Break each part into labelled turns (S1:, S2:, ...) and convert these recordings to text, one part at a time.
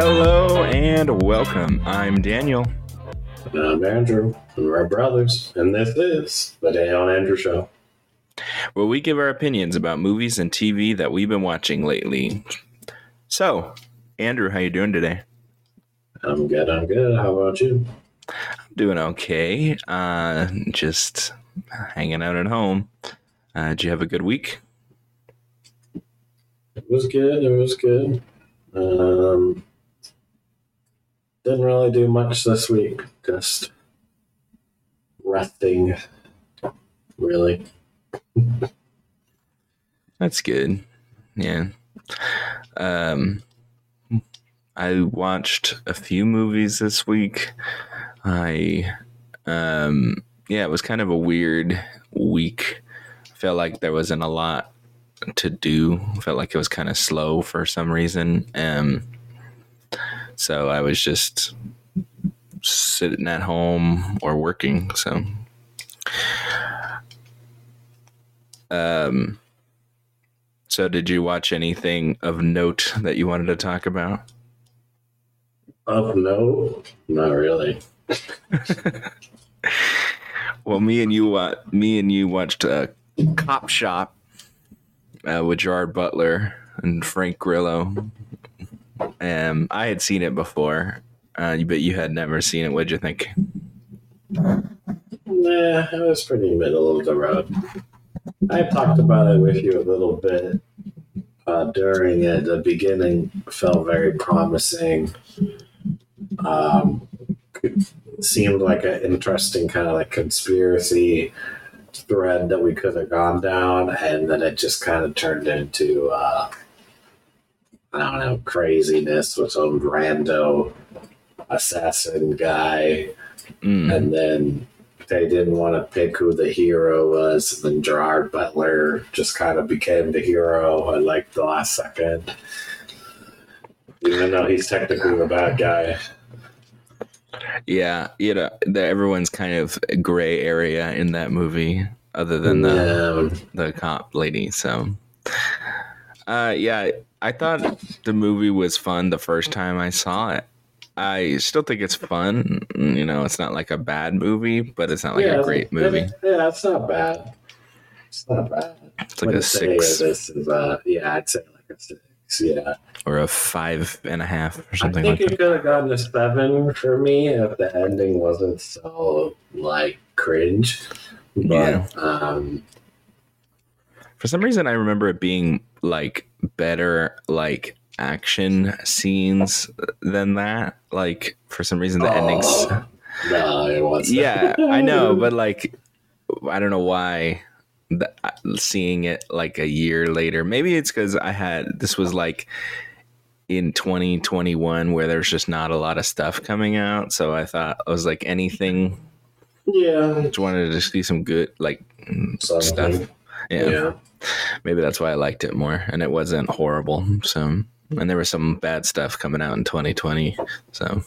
S1: Hello and welcome. I'm Daniel.
S2: And I'm Andrew, and we're brothers, and this is the Daniel and Andrew Show.
S1: where we give our opinions about movies and TV that we've been watching lately. So, Andrew, how you doing today?
S2: I'm good, I'm good. How about you?
S1: I'm doing okay. Uh, just hanging out at home. Uh, did you have a good week?
S2: It was good, it was good. Um, didn't really do much this week, just resting, really.
S1: That's good. Yeah. Um, I watched a few movies this week. I, um, yeah, it was kind of a weird week. I felt like there wasn't a lot to do. I felt like it was kind of slow for some reason. Um, so I was just sitting at home or working. So, um, so did you watch anything of note that you wanted to talk about?
S2: Of note, not really.
S1: Well, me and you, uh, me and you watched uh, Cop Shop uh, with Gerard Butler and Frank Grillo. Um, I had seen it before, uh, but you had never seen it. What'd you think?
S2: Nah, it was pretty middle of the road. I talked about it with you a little bit uh, during it. The beginning felt very promising. Um, seemed like an interesting kind of like conspiracy thread that we could have gone down, and then it just kind of turned into uh, I don't know craziness with some rando assassin guy
S1: Mm.
S2: and then they didn't want to pick who the hero was. And then Gerard Butler just kind of became the hero at like the last second, even though he's technically the bad guy.
S1: Yeah, you know, the, everyone's kind of gray area in that movie, other than the
S2: Um,
S1: the cop lady. So, uh, yeah, I thought the movie was fun the first time I saw it. I still think it's fun. You know, it's not like a bad movie, but it's not like
S2: yeah,
S1: a great movie.
S2: Yeah, it's not bad. It's not bad.
S1: It's like a six
S2: This is uh, yeah, I'd say like a six. Yeah,
S1: or a five and a half or something.
S2: I think
S1: like
S2: it could have gone to seven for me if the ending wasn't so like cringe. But
S1: Yeah.
S2: um,
S1: For some reason, I remember it being like better, like action scenes than that. Like for some reason, the endings.
S2: Oh, No, it wasn't.
S1: yeah i know but like i don't know why the, uh, seeing it like a year later maybe it's because i had this was like in 2021 where there's just not a lot of stuff coming out so i thought i was like anything
S2: yeah,
S1: just wanted to see some good like
S2: Something.
S1: stuff yeah.
S2: yeah.
S1: maybe that's why i liked it more and it wasn't horrible so and there was some bad stuff coming out in 2020 so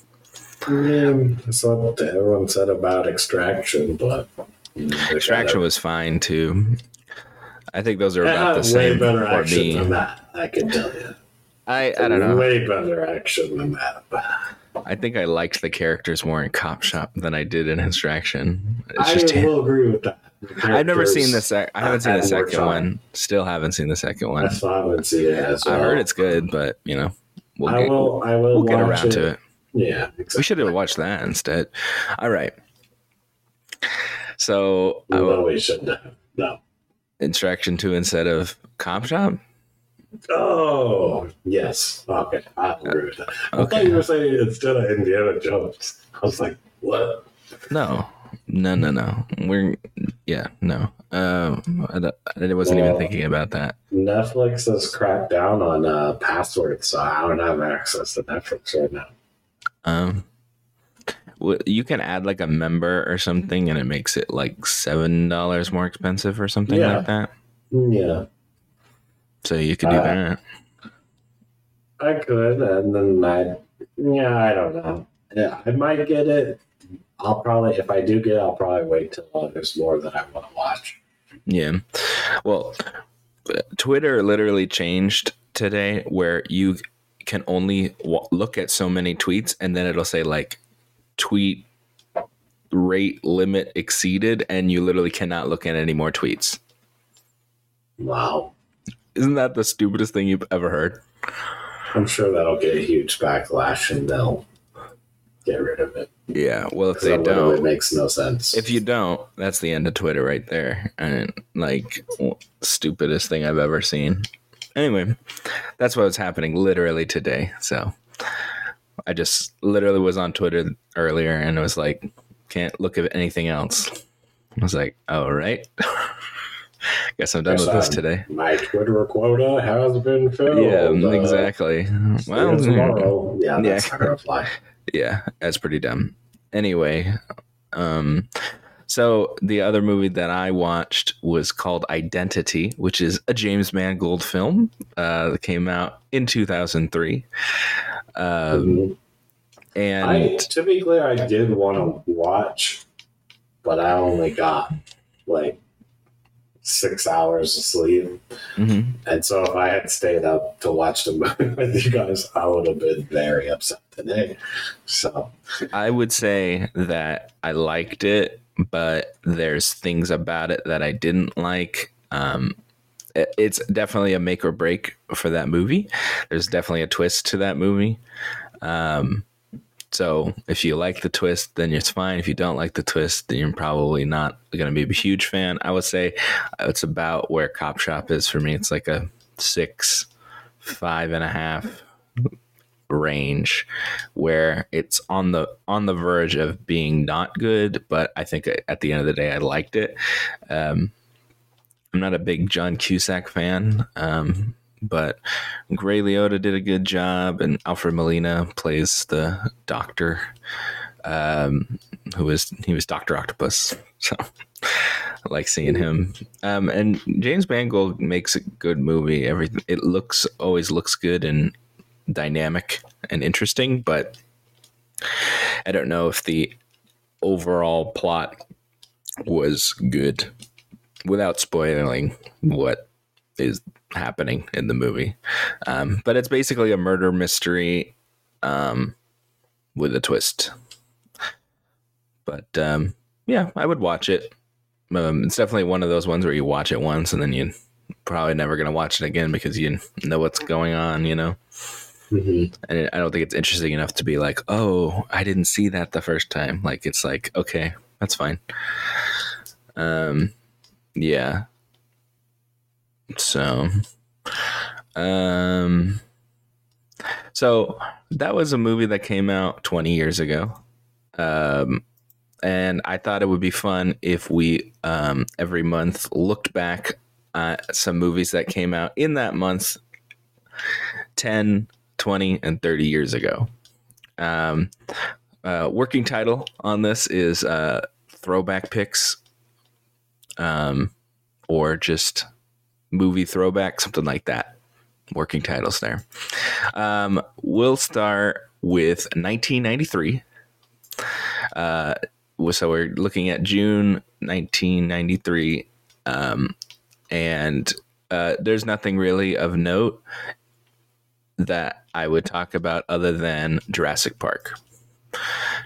S2: Yeah, saw what everyone said about Extraction, but
S1: extraction was fine too i think those are about the same
S2: way better
S1: for
S2: action
S1: me
S2: than that. I can tell you.
S1: I, I don't know.
S2: Way better action than that.
S1: I think I liked the characters more in Cop Shop than I did in Extraction. It's
S2: I
S1: just
S2: will agree with that.
S1: I've never seen the sec. I haven't seen the second
S2: charm.
S1: one. Still haven't seen the second one.
S2: I still haven't seen it as well.
S1: I heard it's good, but you know, we'll
S2: I
S1: get,
S2: will. I will.
S1: we'll get around to it.
S2: Yeah,
S1: We should have watched that instead. All right. So I
S2: No,
S1: will
S2: we shouldn't have. No.
S1: Extraction two instead of comp Shop.
S2: Oh, yes. Okay, I uh, agree with that. Okay. I thought you were saying instead of Indiana Jones. I was like, what?
S1: No, no, no, no. We're yeah, no. Um, I, I wasn't even thinking about that.
S2: Netflix has cracked down on uh, passwords, so I don't have access to Netflix right now.
S1: Um, you can add like a member or something, and it makes it like seven dollars more expensive or something
S2: Yeah.
S1: like that.
S2: Yeah,
S1: So you could do
S2: Uh,
S1: that.
S2: I could, and then I, yeah, I don't know. Yeah, I might get it. I'll probably, if I do get it, I'll probably wait till there's more that I want to watch.
S1: Yeah. Well, Twitter literally changed today where you can only w- look at so many tweets, and then it'll say like tweet rate limit exceeded, and you literally cannot look at any more tweets.
S2: Wow.
S1: Isn't that the stupidest thing you've ever heard?
S2: I'm sure that'll get a huge backlash and they'll get rid of it.
S1: Yeah. Well, if they don't, it
S2: makes no sense.
S1: if you don't, that's the end of Twitter right there. And like, stupidest thing I've ever seen. Anyway, that's what was happening literally today. So I just literally was on Twitter earlier and it was like, can't look at anything else. I was like, all right. Guess I'm done
S2: Guess
S1: with this
S2: I'm-
S1: today.
S2: My Twitter quota has been filled.
S1: Yeah,
S2: Uh,
S1: exactly.
S2: see
S1: Well,
S2: tomorrow. Yeah,
S1: yeah.
S2: not gonna fly.
S1: yeah that's pretty dumb anyway um so the other movie that i watched was called identity which is a james mangold film uh that came out in 2003 um
S2: Mhm.
S1: and
S2: I, to be clear, I did want to watch, but I only got like six hours of sleep.
S1: Mhm.
S2: And so if I had stayed up to watch the movie with you guys, I would have been very upset today. So
S1: i would say that i liked it but there's things about it that i didn't like um it's definitely a make or break for that movie there's definitely a twist to that movie um So if you like the twist, then it's fine. If you don't like the twist, then you're probably not going to be a huge fan. I would say it's about where Cop Shop is for me. It's like a six, five and a half range where it's on the on the verge of being not good but i think at the end of the day i liked it um i'm not a big john cusack fan um but Ray Liotta did a good job, and Alfred Molina plays the doctor, um, who was he was Doctor Octopus. So I like seeing him. Um, and James Mangold makes a good movie. Everything it looks always looks good and dynamic and interesting, but I don't know if the overall plot was good without spoiling what is happening in the movie. Um, but it's basically a murder mystery um, with a twist. But um, yeah, I would watch it. Um, it's definitely one of those ones where you watch it once and then you're probably never going to watch it again because you know what's going on, you know?
S2: Mhm.
S1: And I don't think it's interesting enough to be like, oh, I didn't see that the first time. Like, it's like, okay, that's fine. Um, yeah. So, um, so that was a movie that came out 20 years ago. Um, and I thought it would be fun if we, um, every month looked back at some movies that came out in that month 10, 20, and 30 years ago. Um, uh, working title on this is uh, Throwback Picks um, or just movie throwback, something like that. Working titles there. Um, we'll start with 1993. Uh, so we're looking at June 1993. Um, and uh, there's nothing really of note that I would talk about other than Jurassic Park.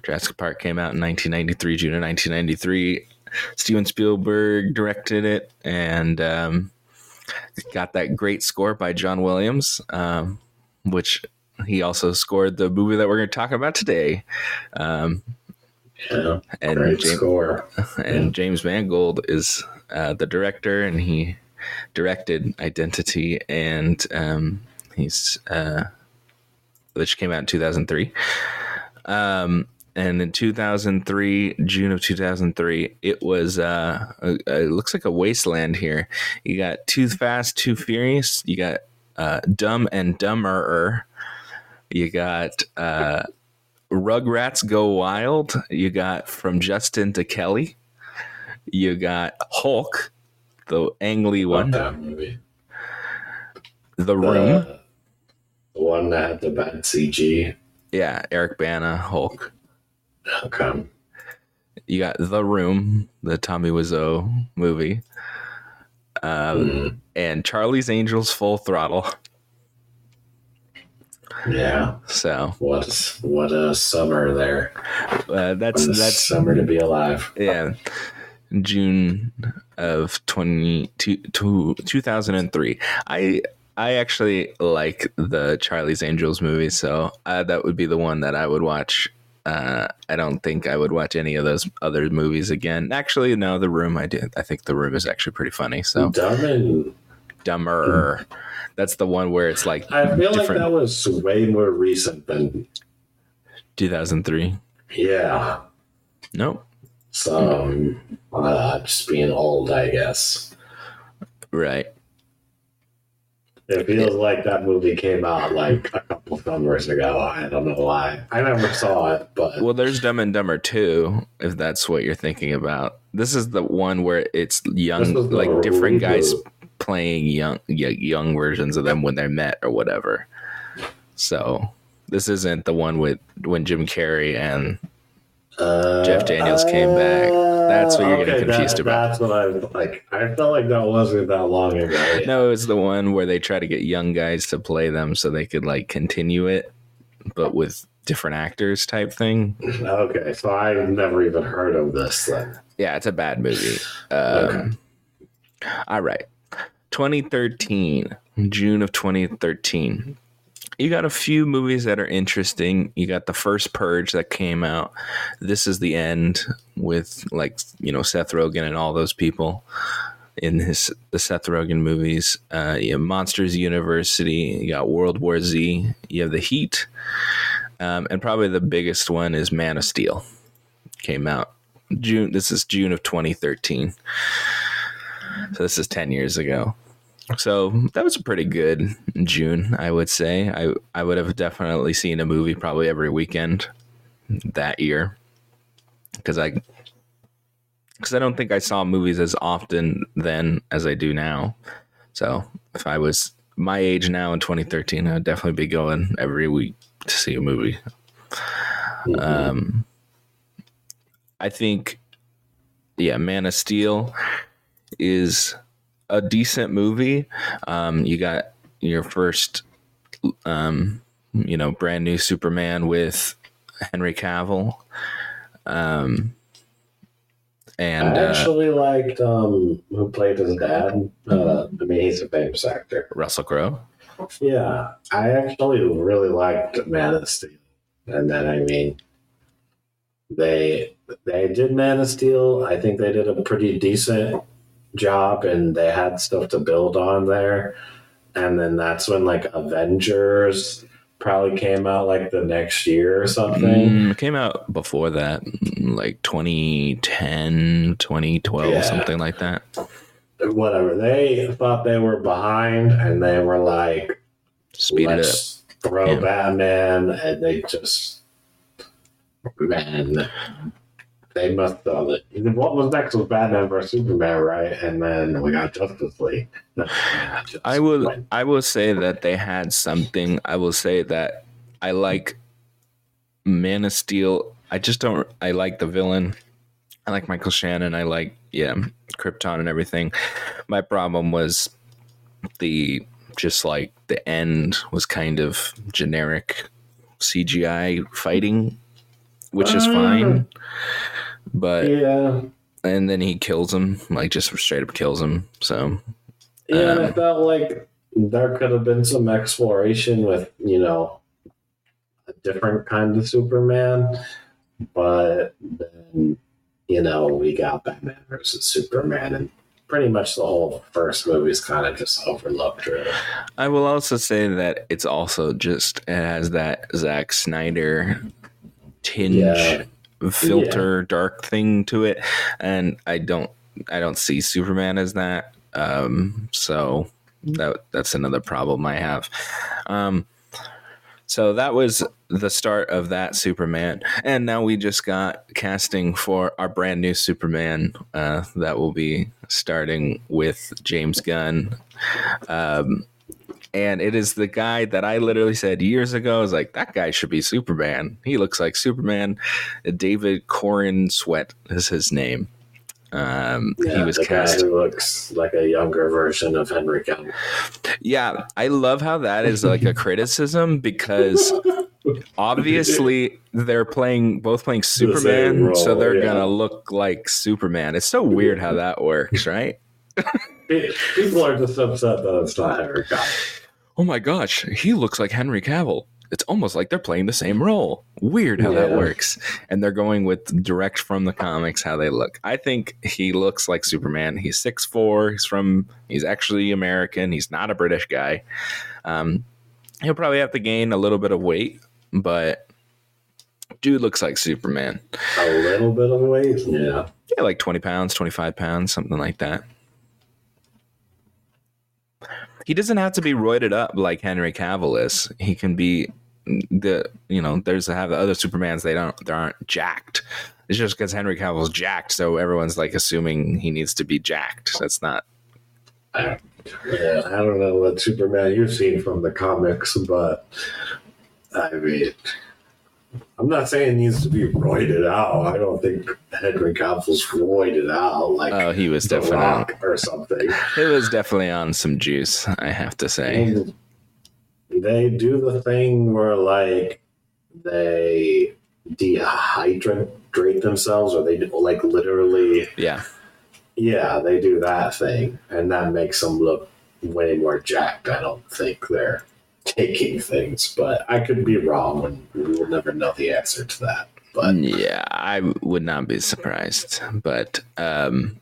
S1: Jurassic Park came out in 1993, June of 1993. Steven Spielberg directed it and um, got that great score by John Williams, um, which he also scored the movie that we're going to talk about today. Um,
S2: Yeah,
S1: and
S2: great
S1: James,
S2: score.
S1: and James Mangold is uh, the director, and he directed Identity, and um, he's uh, which came out in 2003. Um, and in 2003, June of 2003, it was uh, it looks like a wasteland here. You got Too Fast, Too Furious. You got uh, Dumb and Dumberer. You got uh, Rugrats Go Wild. You got From Justin to Kelly. You got Hulk, the Ang Lee
S2: Love
S1: one.
S2: that movie.
S1: The Room.
S2: The, one that had the bad CG.
S1: Yeah, Eric Bana, Hulk.
S2: Okay.
S1: You got The Room, the Tommy Wiseau movie. Um,
S2: Mm.
S1: and Charlie's Angels Full Throttle.
S2: Yeah.
S1: So
S2: What what a summer there.
S1: uh, that's that's
S2: summer to be alive.
S1: yeah june of 20, two- two- 2003 i i actually like the charlie's angels movie so uh, that would be the one that i would watch uh, I don't think I would watch any of those other movies again. Actually, no, The Room I did. I think The Room is actually pretty funny. So
S2: Dumb and
S1: Dumber, that's the one where it's like
S2: I feel like that was way more recent than
S1: 2003.
S2: yeah.
S1: Nope.
S2: So uh, just being old, I guess.
S1: Right.
S2: It feels like that movie came out like a couple summers ago. I don't know why. I never saw it, but
S1: Well, there's Dumb and Dumber too, if that's what you're thinking about. This is the one where it's young,
S2: This was the
S1: like different guys playing young, young versions of them when they met or whatever. So this isn't the one with when Jim Carrey and
S2: uh,
S1: Jeff Daniels came back. That's what you're getting
S2: okay,
S1: confused
S2: that-
S1: about.
S2: That's what I was like. I felt like that wasn't that long ago.
S1: no, it's the one where they try to get young guys to play them so they could like continue it, but with different actors type thing.
S2: Okay, so I've never even heard of this then.
S1: Yeah, it's a bad movie. Um, All right. 2013, June of 2013. You got a few movies that are interesting. You got the first Purge that came out. This is the end with like you know Seth Rogen and all those people in his the Seth Rogen movies. Uh, you have Monsters University. You got World War Z. You have The Heat, um, and probably the biggest one is Man of Steel. Came out June. This is June of 2013. So this is 10 years ago. So that was a pretty good June, I would say. I I would have definitely seen a movie probably every weekend that year because I because I don't think I saw movies as often then as I do now. So if I was my age now in 2013, I'd definitely be going every week to see a movie. Um, I think, yeah, Man of Steel is a decent movie. Um, you got your first, um, you know, brand new Superman with Henry Cavill. Um, and
S2: I
S1: uh,
S2: actually liked um, who played his dad. Uh, I mean, he's a famous actor.
S1: Russell Crowe.
S2: Yeah, I actually really liked Man of Steel, and then I mean, they they did Man of Steel. I think they did a pretty decent job, and they had stuff to build on there. And then that's when like Avengers probably came out like the next year or something.
S1: Mm, came out before that, like 2010, 2012,
S2: Yeah.
S1: something like that.
S2: Whatever they thought they were behind, and they were like,
S1: Speed it up.
S2: let's throw
S1: Yeah.
S2: Batman, and they just man, they must have it. What was next was Batman versus Superman, right? And then we got Justice League.
S1: I will I will say that they had something. I will say that I like Man of Steel. I just don't I like the villain. I like Michael Shannon. I like yeah, Krypton and everything. My problem was the just like the end was kind of generic CGI fighting, which is
S2: Uh,
S1: fine. But
S2: Yeah,
S1: and then he kills him, like just straight up kills him. So
S2: yeah.
S1: Um,
S2: I felt like there could have been some exploration with you know a different kind of Superman, but then you know we got Batman versus Superman, and pretty much the whole first movie is kind of just overlooked. Really.
S1: I will also say that it's also just it has that Zack Snyder tinge
S2: Yeah.
S1: Filter dark thing to it and I don't I don't see Superman as that um so that that's another problem I have. Um so that was the start of that Superman and now we just got casting for our brand new Superman uh that will be starting with James Gunn. Um and it is the guy that I literally said years ago. I was like, that guy should be Superman. He looks like Superman. David Corenswet is his name. Um,
S2: Yeah,
S1: he was
S2: the
S1: cast.
S2: guy who looks like a younger version of Henry Cavill.
S1: Yeah, I love how that is like a criticism because obviously they're playing both playing Superman,
S2: role,
S1: so they're
S2: yeah.
S1: gonna look like Superman. It's so weird how that works, right?
S2: People are just upset that it's not Henry Cavill.
S1: Oh my gosh, he looks like Henry Cavill. It's almost like they're playing the same role. Weird how that works. And they're going with direct from the comics how they look. I think he looks like Superman. He's 6'4. He's from he's actually American. He's not a British guy. Um, he'll probably have to gain a little bit of weight, but dude looks like Superman.
S2: A little bit of weight, yeah.
S1: Yeah, like 20 pounds, 25 pounds, something like that. He doesn't have to be roided up like Henry Cavill is. He can be the you know, there's have the other Supermans they don't they aren't jacked. It's just because Henry Cavill's jacked, so everyone's like assuming he needs to be jacked. That's not
S2: I, yeah, I don't know what Superman you've seen from the comics, but I mean, I'm not saying it needs to be roided out. I don't think Henry Cavill's roided out like
S1: Oh, he was definitely
S2: Rock or something.
S1: it was definitely on some juice, I have to say.
S2: And they do the thing where like they dehydrate themselves, or they like literally
S1: Yeah.
S2: Yeah, they do that thing, and that makes them look way more jacked. I don't think they're taking things, but I could be wrong, and we will never know the answer to that. But
S1: Yeah, I would not be surprised. But um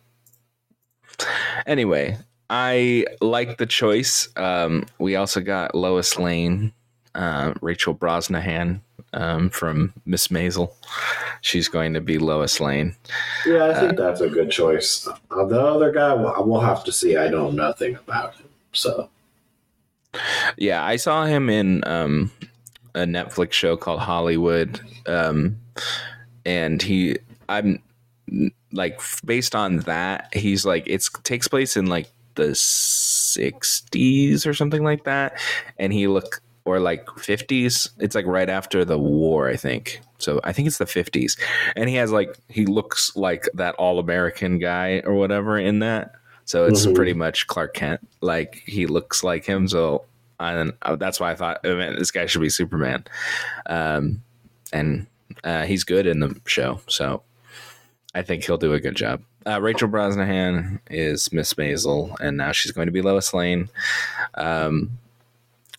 S1: anyway, I like the choice. Um we also got Lois Lane, uh, Rachel Brosnahan um, from Miss Maisel. She's going to be Lois Lane.
S2: yeah, I think that's a good choice. Uh, the other guy, we'll, we'll have to see. I know nothing about him, so
S1: Yeah, I saw him in um, a Netflix show called Hollywood, um, and he, I'm like based on that, he's like it's takes place in like the '60s or something like that, and he look or like 50s. It's like right after the war, I think. So I think it's the 50s, and he has like he looks like that all American guy or whatever in that. So it's
S2: Mhm.
S1: pretty much Clark Kent. Like he looks like him. So and uh, that's why I thought, oh, man, this guy should be Superman. Um, and uh, he's good in the show, so I think he'll do a good job. Uh, Rachel Brosnahan is Miss Maisel, and now she's going to be Lois Lane. Um,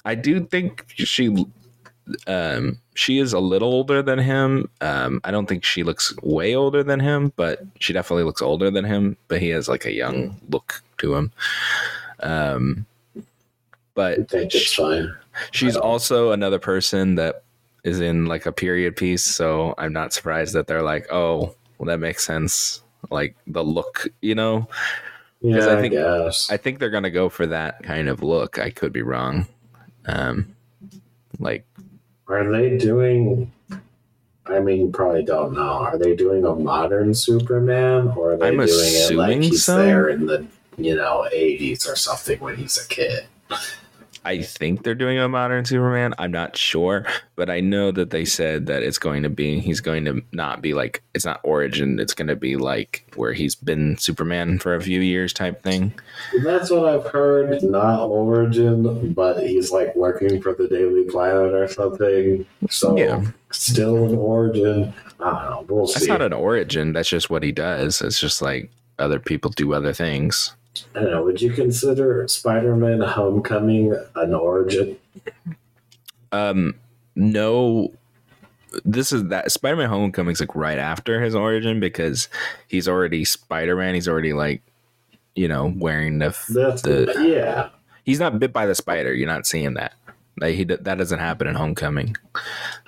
S1: I do think she um, she is a little older than him. Um, I don't think she looks way older than him, but she definitely looks older than him. But he has like a young look to him. Um, but
S2: think it's fine.
S1: She's also another person that is in like a period piece, so I'm not surprised that they're like, "Oh, well, that makes sense." Like the look, you know.
S2: Yeah,
S1: I
S2: I,
S1: think-
S2: guess.
S1: I think they're gonna go for that kind of look. I could be wrong. Um, like
S2: Are they doing? I mean, you probably don't know. Are they doing a modern Superman, or are they
S1: I'm
S2: doing it like
S1: assuming
S2: he's
S1: so.
S2: there in the you know '80s or something when he's a kid?
S1: I think they're doing a modern Superman. I'm not sure, but I know that they said that it's going to be he's going to not be like it's not origin. It's going to be like where he's been Superman for a few years type thing.
S2: That's what I've heard. Not origin, but he's like working for the Daily Planet or something. So
S1: Yeah.
S2: still an origin. I don't know. We'll see.
S1: That's not an origin. That's just what he does. It's just like other people do other things.
S2: I don't know. Would you consider Spider-Man: Homecoming an origin?
S1: Um, no, this is that Spider-Man: Homecoming's like right after his origin because he's already Spider-Man. He's already like, you know, wearing the.
S2: That's
S1: the
S2: yeah.
S1: he's not bit by the spider. You're not seeing that. Like he that doesn't happen in Homecoming.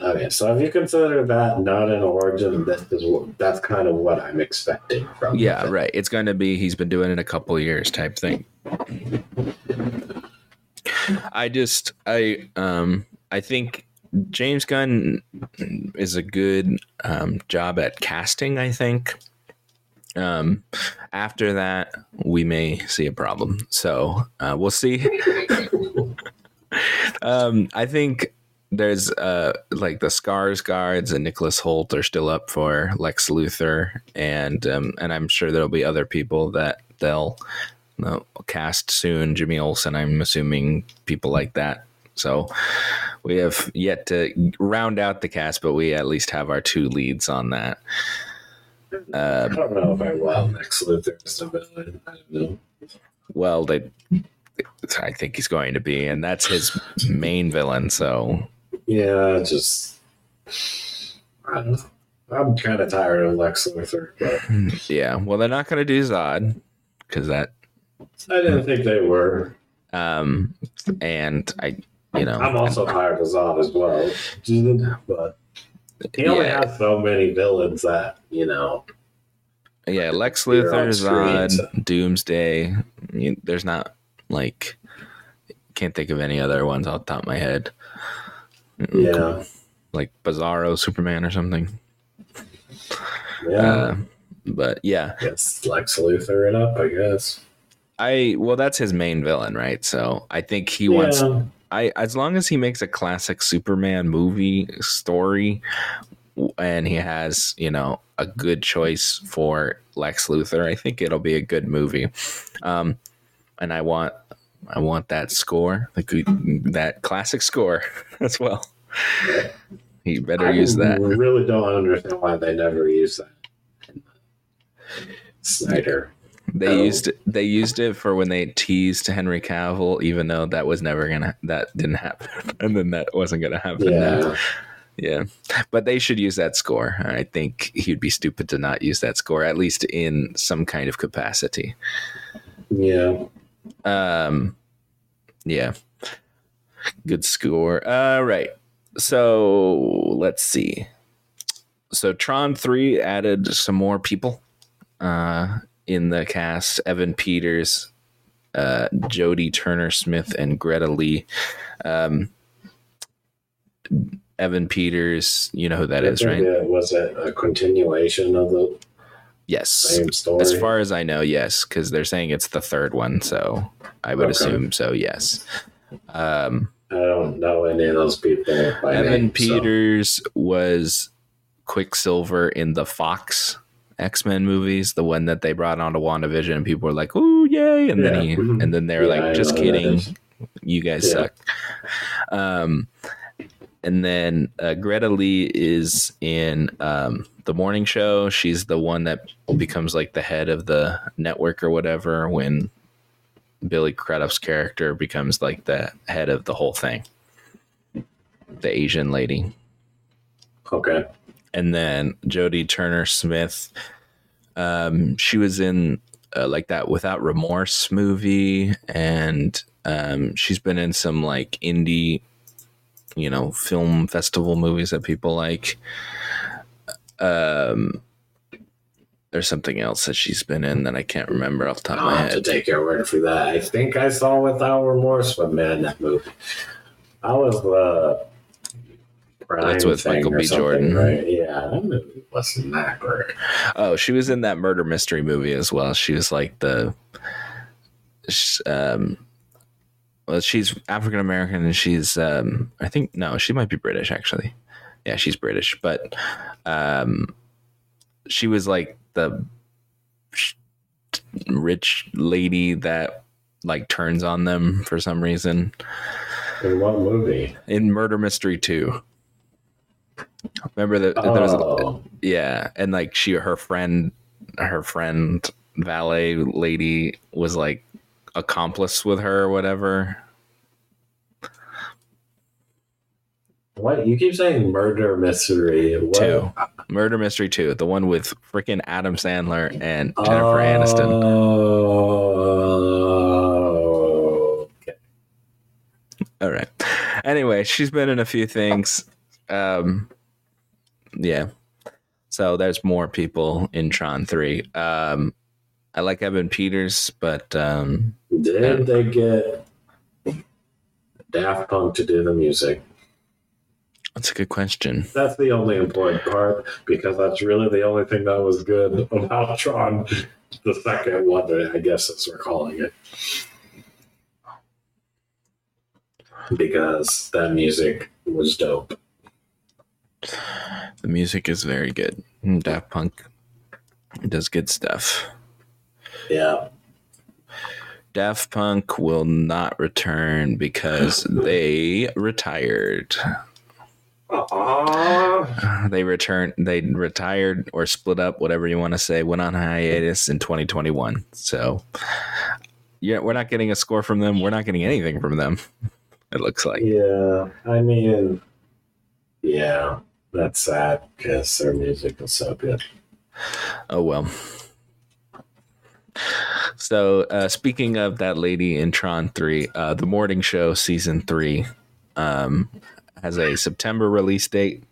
S2: Okay, so if you consider that not an origin, that is that's kind of what I'm expecting from.
S1: Yeah,
S2: it.
S1: right. It's going to be he's been doing it a couple years type thing. I just I um I think James Gunn is a good um, job at casting. I think. Um, after that, we may see a problem. So uh, we'll see. um, I think there's uh like the Skarsgårds and Nicholas Hoult are still up for Lex Luthor, and um, and I'm sure there'll be other people that they'll cast soon. Jimmy Olsen, I'm assuming people like that. So we have yet to round out the cast, but we at least have our two leads on that.
S2: I don't know if I want Lex Luthor as a villain. I don't know.
S1: Well, they, I think he's going to be, and that's his main villain. So
S2: Yeah, just I know. I'm kind of tired of Lex Luthor, but
S1: yeah, well, they're not going to do Zod because that,
S2: I didn't think they were.
S1: um, and I, you know,
S2: I'm also tired of Zod as well. But he only
S1: Yeah.
S2: has so many villains that, you know,
S1: yeah, Lex Luthor, Zod. Doomsday. You- There's not like can't think of any other ones off the top of my head.
S2: yeah.
S1: like Bizarro Superman or something.
S2: Yeah.
S1: Uh, but yeah,
S2: Guess Lex Luthor it up, I guess.
S1: I well, that's his main villain, right? So I think he wants. I as long as he makes a classic Superman movie story, and he has you know a good choice for Lex Luthor, I think it'll be a good movie. Um, and I want I want that score, the good, uh, that classic score as well. He better
S2: I
S1: use that.
S2: We really don't understand why they never use that. Snyder.
S1: They
S2: Oh.
S1: used it, they used it for when they teased Henry Cavill, even though that was never gonna that didn't happen, and then that wasn't gonna happen. now.
S2: Yeah.
S1: yeah. But they should use that score. I think he'd be stupid to not use that score, at least in some kind of capacity.
S2: Yeah.
S1: Um, yeah, good score. All right, so let's see. So Tron Three added some more people uh, in the cast: Evan Peters, uh, Jodie Turner Smith, and Greta Lee. Um, Evan Peters, you know who that is, right?
S2: it- was it a continuation of the
S1: Yes.
S2: same story?
S1: As far as I know, yes, because they're saying it's the third one, so I would
S2: Okay.
S1: assume so. Yes. Um,
S2: I don't know any of those people by
S1: Evan
S2: name, so-
S1: Peters was Quicksilver in the Fox X Men movies, the one that they brought onto WandaVision, and people were like, "Ooh, yay!" And
S2: Yeah.
S1: then he,
S2: Mhm.
S1: and then they were
S2: Yeah,
S1: like, "Just
S2: know who that
S1: kidding, you guys
S2: Yeah.
S1: suck." Um, and then uh, Greta Lee is in um, the morning show. She's the one that becomes like the head of the network or whatever when Billy Crudup's character becomes like the head of the whole thing. The Asian lady.
S2: Okay.
S1: And then Jodie Turner Smith. Um, she was in uh, like that Without Remorse movie, and um, she's been in some like indie, you know, film festival movies that people like. Um, there's something else that she's been in that I can't remember off the top of
S2: I'll
S1: my
S2: have to take your word for that. I think I saw Without Remorse, but man, that movie. I was. Prime
S1: That's with Michael B. Jordan.
S2: right? Yeah, that movie wasn't that great.
S1: Oh, she was in that murder mystery movie as well. She was like the, um, well, she's African American and she's, um, I think no, she might be British actually. Yeah, she's British, but, um, she was like the rich lady that like turns on them for some reason
S2: In what movie?
S1: in Murder Mystery Two. Remember that there was a,
S2: Oh,
S1: yeah, and like she, her friend, her friend valet lady was like accomplice with her or whatever.
S2: what? You keep saying murder mystery. What?
S1: Two. Murder Mystery Two, the one with freaking Adam Sandler and Jennifer Aniston.
S2: Oh, okay.
S1: All right. Anyway, she's been in a few things. Um, yeah. So there's more people in Tron Three. Um, I like Evan Peters, but um,
S2: Did they get Daft Punk to do the music?
S1: that's a good question.
S2: That's the only important part because that's really the only thing that was good about Tron, the second one, I guess as we're calling it. because that music was dope.
S1: The music is very good. Daft Punk does good stuff.
S2: Yeah.
S1: Daft Punk will not return because they retired.
S2: Aww.
S1: They returned. They retired or split up, whatever you want to say. Went on hiatus in 2021. So, yeah, we're not getting a score from them. We're not getting anything from them. It looks like.
S2: Yeah. I mean, yeah, that's sad because their music is so good.
S1: Oh well. So, uh, speaking of that lady in Tron 3, uh, the morning show season 3 um, has a September release date.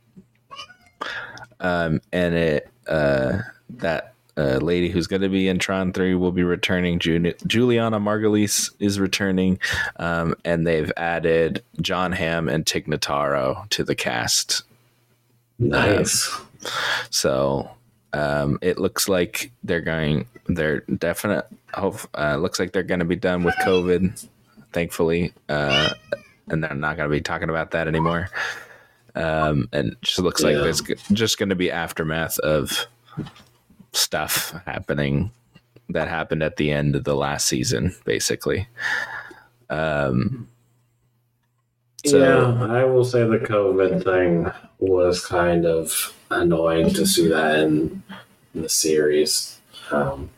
S1: Um, and it uh, that uh, lady who's going to be in Tron 3 will be returning. Ju- Julianna Margulies is returning. Um, and they've added Jon Hamm and Tig Notaro to the cast.
S2: Nice.
S1: So um, it looks like they're going. They're definite. Hope uh, looks like they're going to be done with COVID, thankfully, uh, and they're not going to be talking about that anymore. Um, and it just looks like
S2: Yeah.
S1: there's just going to be aftermath of stuff happening that happened at the end of the last season, basically. Um, so
S2: yeah, I will say the COVID thing was kind of annoying to see that in the series. Um,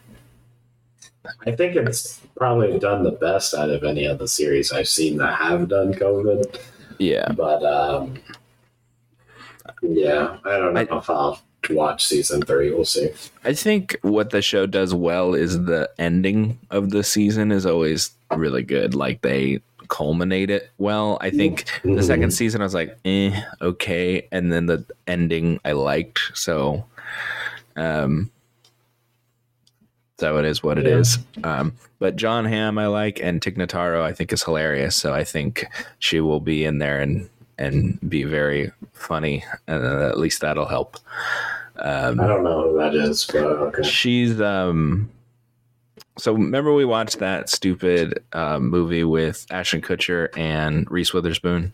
S2: I think it's probably done the best out of any of the series I've seen that have done COVID.
S1: yeah,
S2: But um, yeah, I don't know
S1: I-
S2: if I'll watch season three. We'll see.
S1: I think what the show does well is the ending of the season is always really good. Like they culminate it well. I think the second season I was like, eh, okay, and then the ending I liked. So, um, so it is what it
S2: Yeah.
S1: is. Um, but Jon Hamm I like, and Tig Notaro I think is hilarious. So I think she will be in there and and be very funny, and uh, at least that'll help. Um,
S2: I don't know who that is, but okay.
S1: She's um so remember we watched that stupid uh, movie with Ashton Kutcher and Reese Witherspoon?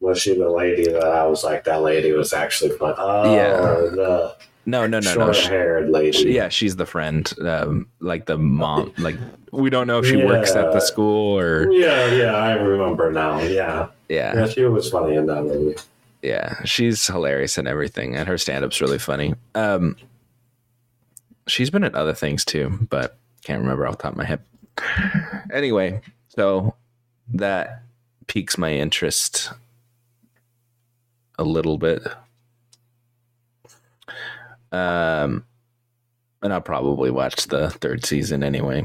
S2: Was she the lady that I was like, that lady was actually fun? Oh,
S1: Yeah.
S2: the
S1: No, no, no, no.
S2: Short-haired lady.
S1: she- yeah, she's the friend, um, like the mom. Like we don't know if she works at the school or
S2: Yeah, yeah, I remember now. Yeah.
S1: yeah,
S2: Yeah, she was funny in that movie.
S1: yeah. She's hilarious and everything, and her stand-up's really funny. Um, she's been in other things too, but can't remember off the top of my head. Anyway, so that piques my interest a little bit. Um, and I'll probably watch the third season anyway.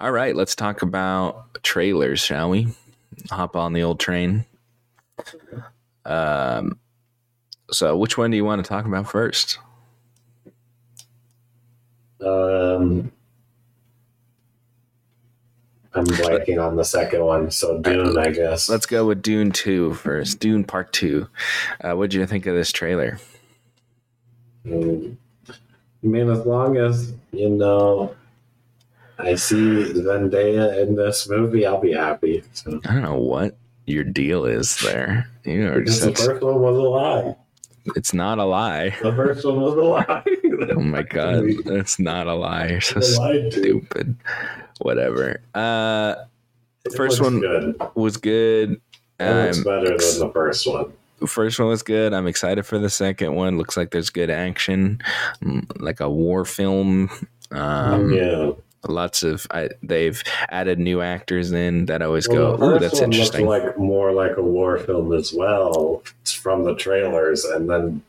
S1: All right, let's talk about trailers, shall we? Hop on the old train. Um, so which one do you want to talk about first?
S2: Um, I'm blanking on the second one, so Dune, I guess.
S1: Let's go with Dune 2 first. Dune Part 2. Uh, what did you think of this trailer?
S2: Mm. I mean, as long as, you know, I see Zendaya in this movie, I'll be happy. So,
S1: I don't know what your deal is there. You are
S2: because the first one was a lie.
S1: It's not a lie.
S2: The first one was a lie.
S1: Oh my god, it's not a lie. You're so stupid. Whatever. Uh,
S2: It
S1: First one-
S2: good.
S1: was good.
S2: It looks
S1: Um,
S2: better than the first one.
S1: the first one was good. I'm excited for the second one. Looks like there's good action, mm, like a war film. Um,
S2: yeah.
S1: Lots of I, they've added new actors in that always
S2: Well,
S1: go. Oh, that's interesting.
S2: Looks like more like a war film as well. It's from the trailers, and then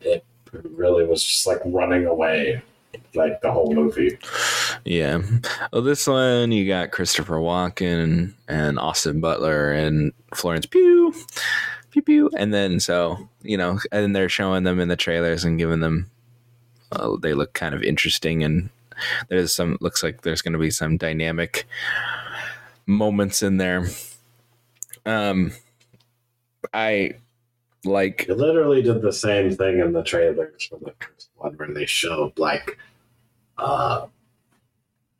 S2: it really was just like running away, like the whole movie.
S1: Yeah. Well, this one you got Christopher Walken and Austin Butler and Florence Pugh, pew pew, and then so you know, and they're showing them in the trailers and giving them. Uh, they look kind of interesting, and there's some looks like there's going to be some dynamic moments in there. Um, I like
S2: It literally did the same thing in the trailers for the first one, where they showed like, uh,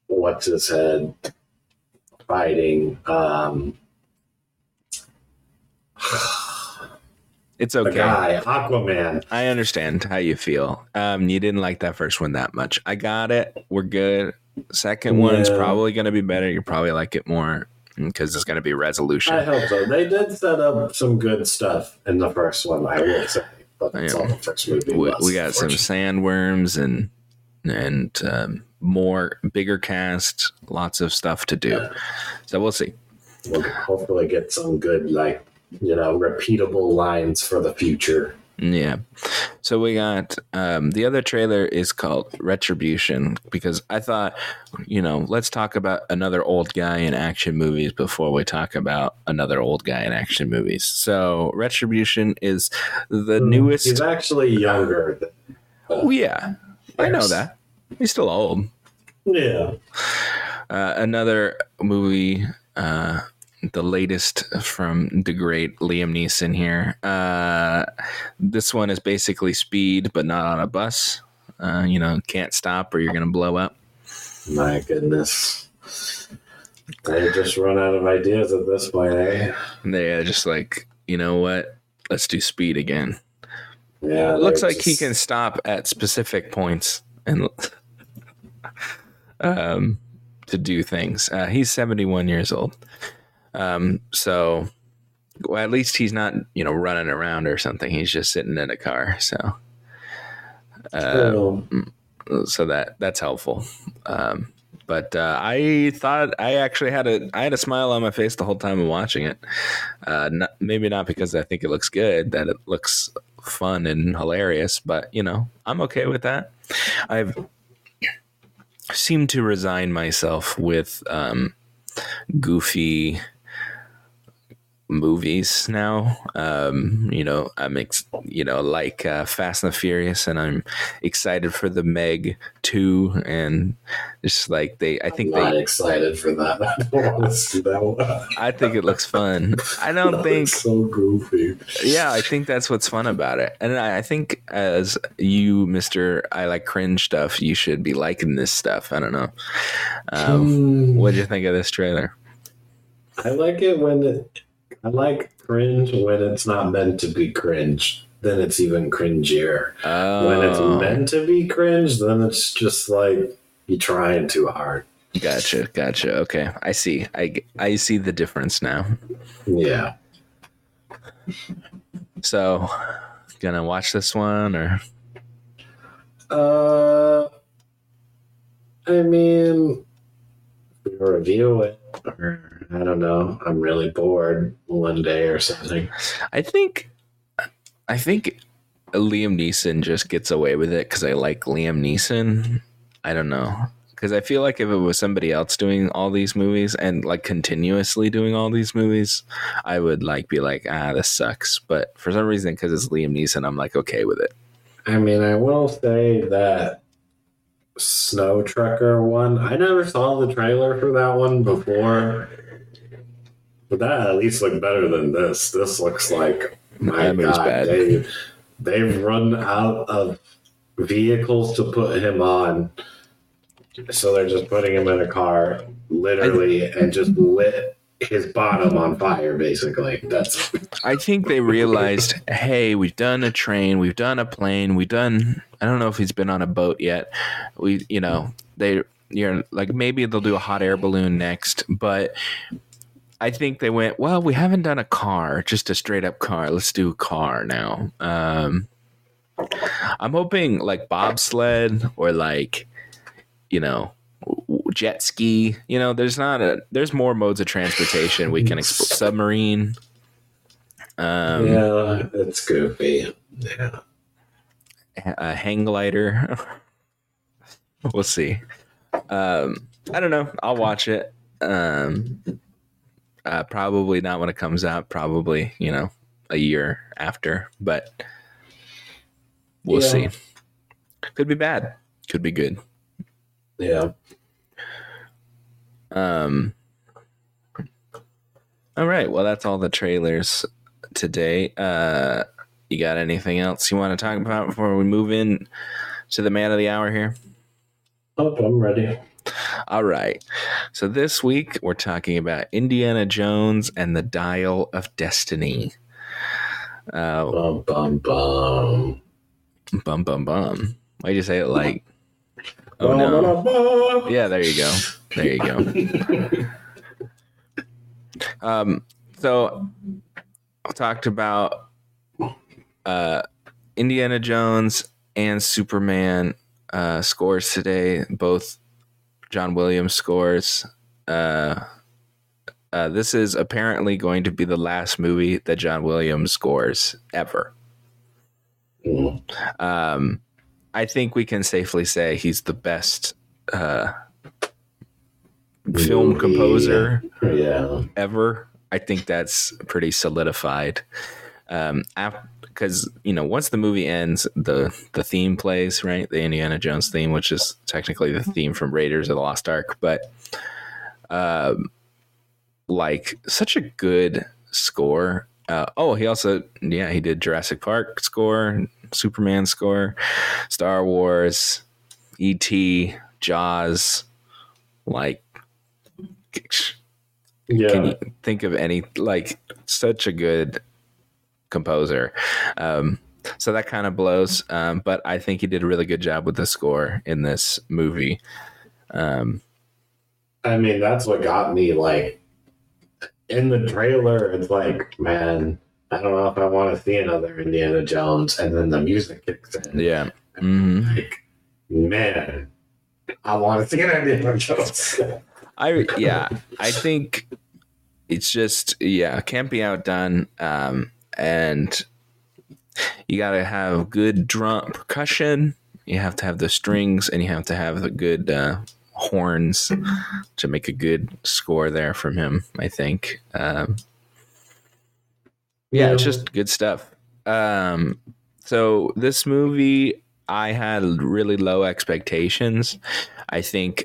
S2: what's his head, fighting um,
S1: It's
S2: the
S1: okay.
S2: guy, Aquaman.
S1: I understand how you feel. Um, you didn't like that first one that much. I got it. We're good. Second one's
S2: Yeah.
S1: probably going to be better. You probably like it more because it's going to be resolution.
S2: I hope so. They did set up some good stuff in the first one, I will say. But that's
S1: Yeah.
S2: all the first movie
S1: we,
S2: was.
S1: we got some sandworms and and um, more bigger cast, lots of stuff to do.
S2: Yeah.
S1: So we'll see.
S2: We'll hopefully get some good, like, you know, repeatable lines for the future.
S1: Yeah. So we got um, the other trailer is called Retribution because I thought, you know, let's talk about another old guy in action movies before we talk about another old guy in action movies. So Retribution is the newest.
S2: He's actually younger. Than,
S1: Oh yeah, I know that. He's still old.
S2: yeah.
S1: Uh, another movie, uh, the latest from the great Liam Neeson here. Uh, this one is basically speed, but not on a bus. Uh, you know, can't stop or you're going to blow up.
S2: My goodness. They just run out of ideas at this point, eh?
S1: They're just like, you know what? Let's do speed again.
S2: Yeah.
S1: It looks like he can stop at specific points and um, to do things. Uh, he's 71 years old. Um, so, well, at least he's not, you know, running around or something. He's just sitting in a car. So, uh, so that that's helpful. Um, but uh, I thought I actually had a I had a smile on my face the whole time of watching it. Uh, not, maybe not because I think it looks good, that it looks fun and hilarious, but you know I'm okay with that. I've seemed to resign myself with um, goofy movies now. Um, you know, I'm ex- you know like uh, Fast and the Furious, and I'm excited for the Meg two, and just like they, I think
S2: I'm not
S1: they,
S2: excited for that. I don't want to see that.
S1: I think it looks fun. I don't think
S2: so goofy.
S1: yeah, I think that's what's fun about it. And I, I think as you, Mister, I like cringe stuff. You should be liking this stuff. I don't know. Um,
S2: Hmm.
S1: what did you think of this trailer?
S2: I like it when it, I like cringe when it's not meant to be cringe. Then it's even cringier. When it's
S1: Oh,
S2: meant to be cringe, then it's just like you're trying too hard.
S1: gotcha, gotcha. Okay, I see. I I see the difference now.
S2: Yeah.
S1: So, gonna watch this one or
S2: Uh, I mean, we review it, or I don't know. I'm really bored one day or something.
S1: I think I think Liam Neeson just gets away with it because I like Liam Neeson. I don't know because I feel like if it was somebody else doing all these movies and like continuously doing all these movies, I would like be like, ah, this sucks. But for some reason, because it's Liam Neeson, I'm like okay with it.
S2: I mean, I will say that Snow Trucker one, I never saw the trailer for that one before. But that at least looked better than this. This looks like my
S1: That
S2: God,
S1: bad.
S2: they they've run out of vehicles to put him on. So they're just putting him in a car, literally, and just lit his bottom on fire, basically. That's
S1: I think they realized, hey, we've done a train, we've done a plane, we've done. I don't know if he's been on a boat yet. We, you know, they, you're like maybe they'll do a hot air balloon next, but I think they went, well, we haven't done a car, just a straight up car. Let's do a car now. Um, I'm hoping like bobsled or like, you know, jet ski. You know, there's not a there's more modes of transportation we can explore. Submarine. Um,
S2: yeah, it's goofy. Yeah.
S1: A hang glider. we'll see. Um, I don't know. I'll watch it. Um, uh, probably not when it comes out. Probably you know a year after, but we'll
S2: Yeah.
S1: see. Could be bad. Could be good.
S2: Yeah.
S1: Um. All right. Well, that's all the trailers today. Uh, you got anything else you want to talk about before we move in to the man of the hour here?
S2: Oh, I'm ready.
S1: All right. So this week we're talking about Indiana Jones and the Dial of Destiny. Uh,
S2: Bum bum bum.
S1: bum bum bum. Why'd you say it like? Oh no. Yeah, there you go. There you go. Um, so I talked about uh, Indiana Jones and Superman uh, scores today, both John Williams scores. Uh, uh, this is apparently going to be the last movie that John Williams scores ever.
S2: Mm.
S1: Um, I think we can safely say he's the best uh, film composer
S2: Yeah.
S1: ever. I think that's pretty solidified. Um, because you know, once the movie ends, the the theme plays right, the Indiana Jones theme, which is technically the theme from Raiders of the Lost Ark, but um, like such a good score. Uh, oh, he also yeah, he did Jurassic Park score, Superman score, Star Wars, E.T., Jaws, like
S2: Yeah.
S1: can you think of any like such a good composer um so that kind of blows um but i think he did a really good job with the score in this movie um
S2: I mean, that's what got me like in the trailer. It's like, man, I don't know if I want to see another Indiana Jones, and then the music kicks in.
S1: yeah hmm
S2: Like, man, I want to see an Indiana Jones.
S1: i yeah i think it's just yeah can't be outdone um and you gotta have good drum percussion. You have to have the strings and you have to have the good uh horns to make a good score there from him i think. Um yeah, it's just good stuff. Um so this movie i had really low expectations. I think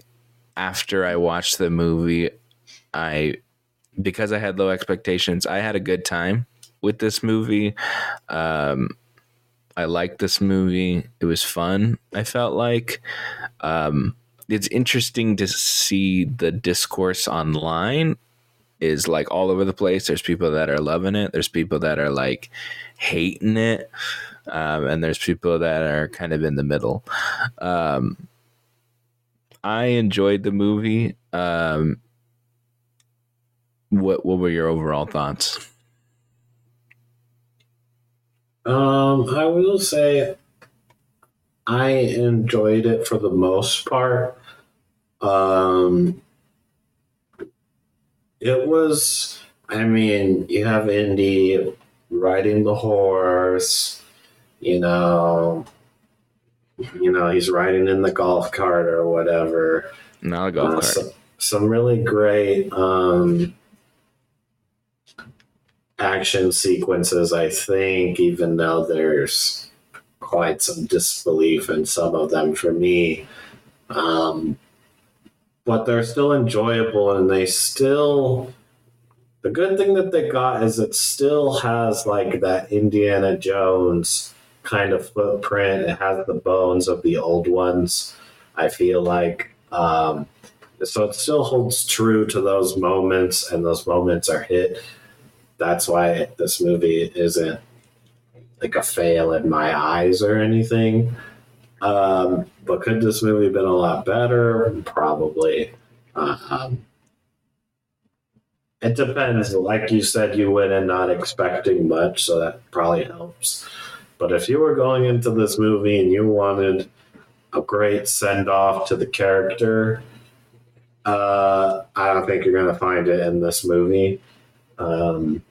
S1: after i watched the movie i because i had low expectations i had a good time with this movie um i liked this movie it was fun i felt like um it's interesting to see the discourse online is like all over the place. There's people that are loving it. There's people that are like hating it. Um, and there's people that are kind of in the middle. Um, I enjoyed the movie. Um, what what were your overall thoughts?
S2: Um, I will say I enjoyed it for the most part. Um, it was, I mean, you have Indy riding the horse, you know, you know, he's riding in the golf cart or whatever.
S1: Not a golf
S2: Uh,
S1: cart.
S2: some, some really great um, action sequences, I think, even though there's quite some disbelief in some of them for me. Um, but they're still enjoyable and they still. The good thing that they got is it still has like that Indiana Jones kind of footprint. It has the bones of the old ones, I feel like. Um, so it still holds true to those moments, and those moments are hit. That's why this movie isn't like a fail in my eyes or anything. Um, but could this movie have been a lot better? Probably. Um, it depends. Like you said, you went in not expecting much, so that probably helps. But if you were going into this movie and you wanted a great send off to the character, uh, I don't think you're going to find it in this movie. Um,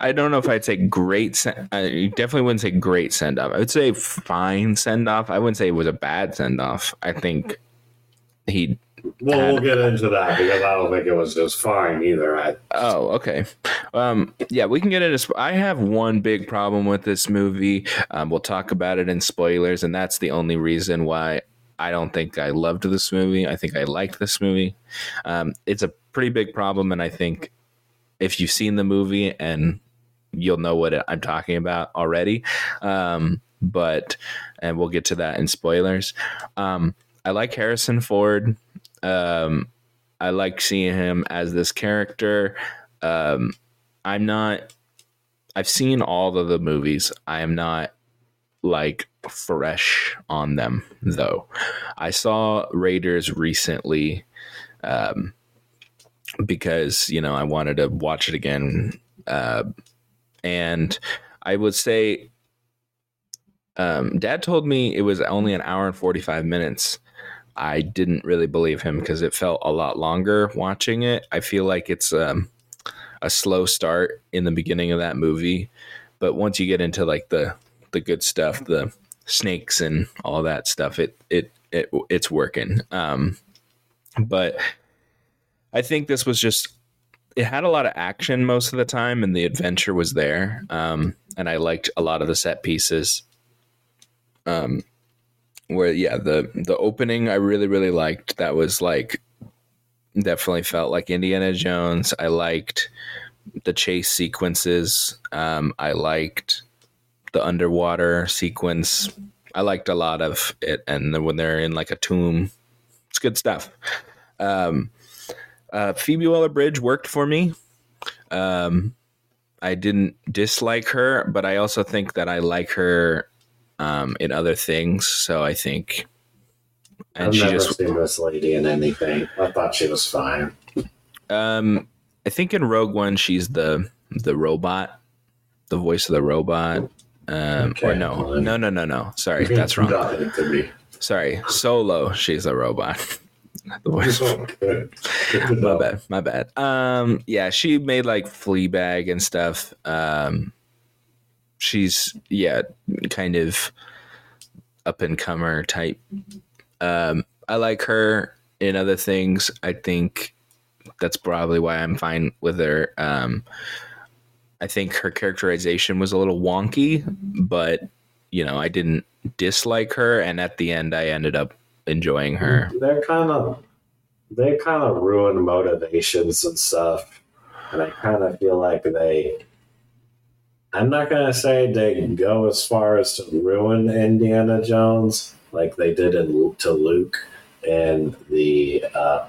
S1: I don't know if I'd say great. Sen- I definitely wouldn't say great send off. I would say fine send off. I wouldn't say it was a bad send off. I think he.
S2: well, we'll get into that because I don't think it was just fine either. I,
S1: Oh, okay. Um, yeah, we can get into. sp- I have one big problem with this movie. Um, we'll talk about it in spoilers, and that's the only reason why I don't think I loved this movie. I think I liked this movie. Um, it's a pretty big problem, and I think if you've seen the movie and you'll know what I'm talking about already. Um, but and we'll get to that in spoilers. Um, I like Harrison Ford. Um, I like seeing him as this character. Um, I'm not. I've seen all of the movies. I am not like fresh on them though. I saw Raiders recently um, because you know I wanted to watch it again, uh, and I would say, um, Dad told me it was only an hour and forty five minutes. I didn't really believe him because it felt a lot longer watching it. I feel like it's um, a slow start in the beginning of that movie, but once you get into like the the good stuff, the snakes and all that stuff, it it it it's working. Um, but I think this was just it had a lot of action most of the time, and the adventure was there. Um, and I liked a lot of the set pieces. Um, where yeah, the the opening I really really liked. That was like definitely felt like Indiana Jones. I liked the chase sequences. Um, I liked the underwater sequence. I liked a lot of it, and when they're in like a tomb, it's good stuff. Um, uh, Phoebe Waller Bridge worked for me. Um, I didn't dislike her, but I also think that I like her um, in other things. So I think,
S2: and I've she never just seen this lady in anything. I thought she was fine.
S1: Um, I think in Rogue One she's the the robot, the voice of the robot. Um, okay, or no, no, no, no, no. Sorry, that's wrong. Sorry, Solo. She's a robot. the voice. my bad. My bad. Um, yeah, she made like Fleabag and stuff. Um, she's yeah, kind of up and comer type. Um, I like her in other things. I think that's probably why I'm fine with her. Um, I think her characterization was a little wonky, but you know, I didn't dislike her, and at the end, I ended up enjoying her.
S2: They're kind of they kind of ruin motivations and stuff, and I kind of feel like they. I'm not gonna say they go as far as to ruin Indiana Jones like they did in to Luke and the uh,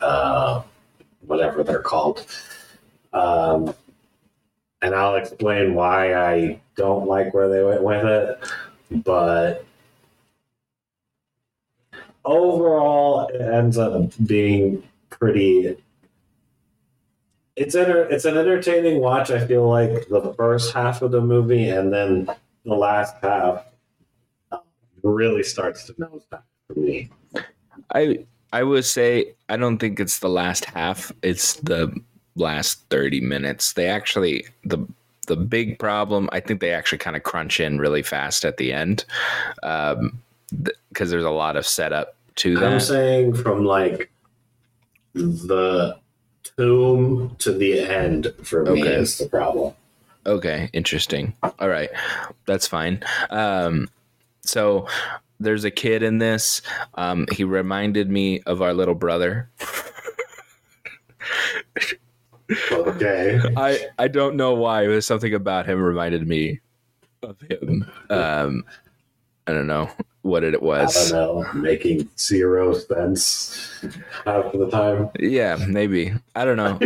S2: uh, whatever they're called. Um, and I'll explain why I don't like where they went with it. But overall, it ends up being pretty. It's enter, It's an entertaining watch. I feel like the first half of the movie, and then the last half really starts to nosedive for me.
S1: I I would say I don't think it's the last half. It's the last 30 minutes. They actually the the big problem, I think they actually kind of crunch in really fast at the end. Um because th- there's a lot of setup to that.
S2: I'm saying from like the tomb to the end for me okay. is the problem.
S1: Okay, interesting. All right. That's fine. Um so there's a kid in this. Um, he reminded me of our little brother.
S2: okay.
S1: I I don't know why. There's something about him reminded me of him. Um, I don't know what it was.
S2: I don't know, making zero sense half of the time.
S1: Yeah, maybe. I don't know.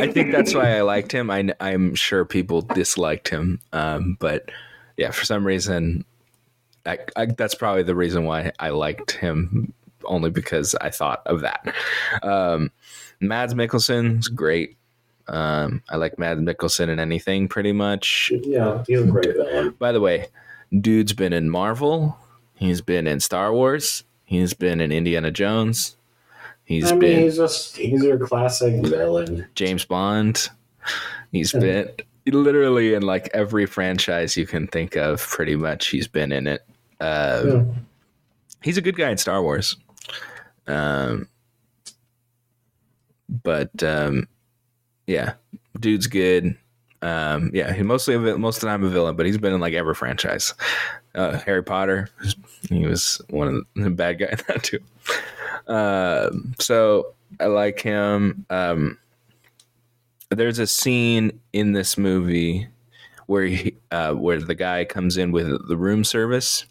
S1: I think that's why I liked him. I I'm sure people disliked him, um, but yeah, for some reason I, I, that's probably the reason why I liked him, only because I thought of that. Um, Mads Mikkelsen's great. Um, I like Mads Mikkelsen in anything pretty much.
S2: Yeah, he's great.
S1: By the way, dude's been in Marvel. He's been in Star Wars. He's been in Indiana Jones. He's I mean, been.
S2: He's just he's your classic villain.
S1: James Bond. He's been literally in like every franchise you can think of. Pretty much, he's been in it. Uh, yeah. He's a good guy in Star Wars. Um, but um, yeah, dude's good. Um, yeah, he mostly most of the time a villain, but he's been in like every franchise. Uh, Harry Potter, he was one of the bad guy in that too. Uh, so I like him. Um, there's a scene in this movie where he, uh, where the guy comes in with the room service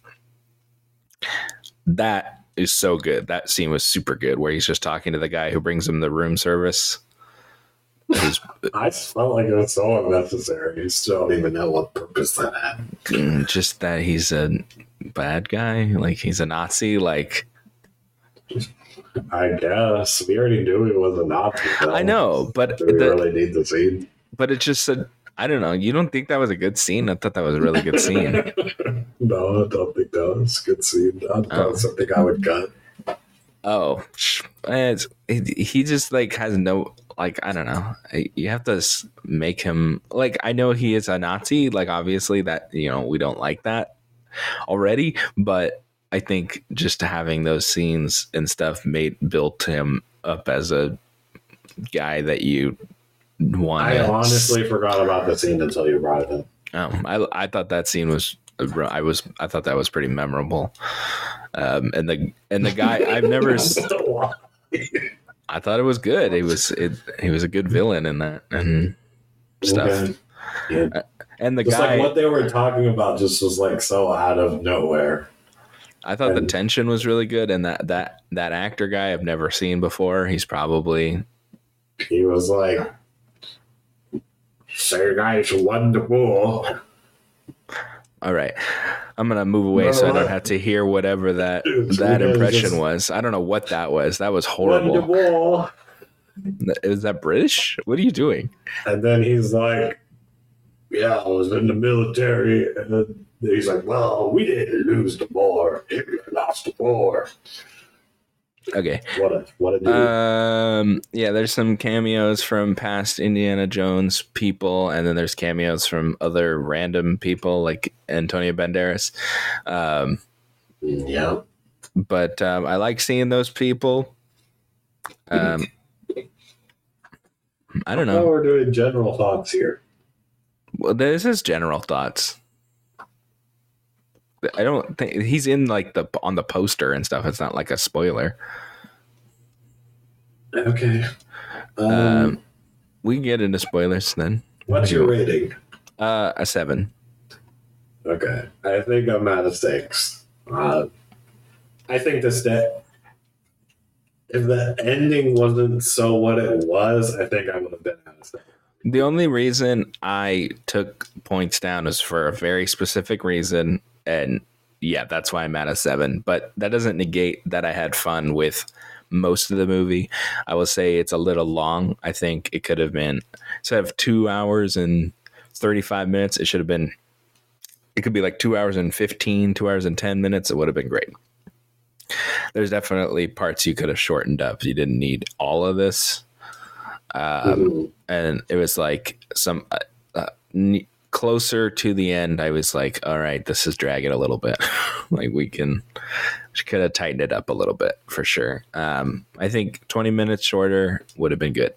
S1: that is so good. That scene was super good, where he's just talking to the guy who brings him the room service. Who's
S2: I felt like it was so unnecessary. You still don't even know what purpose that had.
S1: mm, just that he's a bad guy, like he's a Nazi. Like
S2: I guess we already knew he was a Nazi. though.
S1: I know, but
S2: Do we
S1: the,
S2: really need the scene?
S1: but it just said I don't know. You don't think that was a good scene? I thought that was a really good scene.
S2: no, I don't think that was a good scene. I thought
S1: Oh.
S2: something I would cut.
S1: Oh, it's, he just like has no like I don't know. You have to make him like I know he is a Nazi. Like obviously that you know we don't like that already, but I think just having those scenes and stuff made built him up as a guy that you want.
S2: I honestly forgot about the scene until you brought it up.
S1: Um, I I thought that scene was I was I thought that was pretty memorable. Um, and the and the guy I've never I thought it was good. He was it, he was a good villain in that and stuff.
S2: Okay. Yeah.
S1: Uh, and the
S2: Just
S1: guy
S2: like what they were talking about just was like so out of nowhere.
S1: I thought the tension was really good and that that that actor guy I've never seen before. He's probably
S2: He was like, "Say guys won the war."
S1: all right. I'm gonna move away so I don't have to hear whatever that that impression was. I don't know what that was. That was horrible. Is that British? What are you doing?
S2: And then he's like, "Yeah, I was in the military." And then he's like, "Well, we didn't lose the war. Hitler lost the war."
S1: Okay.
S2: What a what a dude.
S1: Um. Yeah. There's some cameos from past Indiana Jones people, and then there's cameos from other random people like Antonio Banderas. Um.
S2: yeah.
S1: But um, I like seeing those people. Um. I don't
S2: Now
S1: know.
S2: we're doing general thoughts here.
S1: Well, this is general thoughts. I don't think he's in like the on the poster and stuff. It's not like a spoiler.
S2: Okay. Um,
S1: Um, we can get into spoilers then.
S2: what's your rating?
S1: Uh, a seven.
S2: Okay, I think I'm at a six. Uh, I think this that if the ending wasn't so what it was, I think I would have been at a six.
S1: The only reason I took points down is for a very specific reason, and yeah, that's why I'm at a seven. But that doesn't negate that I had fun with most of the movie. I will say it's a little long. I think it could have been instead of two hours and thirty five minutes, it should have been. It could be like two hours and 15, two hours and 10 minutes. It would have been great. There's definitely parts you could have shortened up. You didn't need all of this. Um, and it was like some uh, uh, closer to the end i was like all right this is dragging a little bit. Like we can we could have tightened it up a little bit for sure. Um i think 20 minutes shorter would have been good.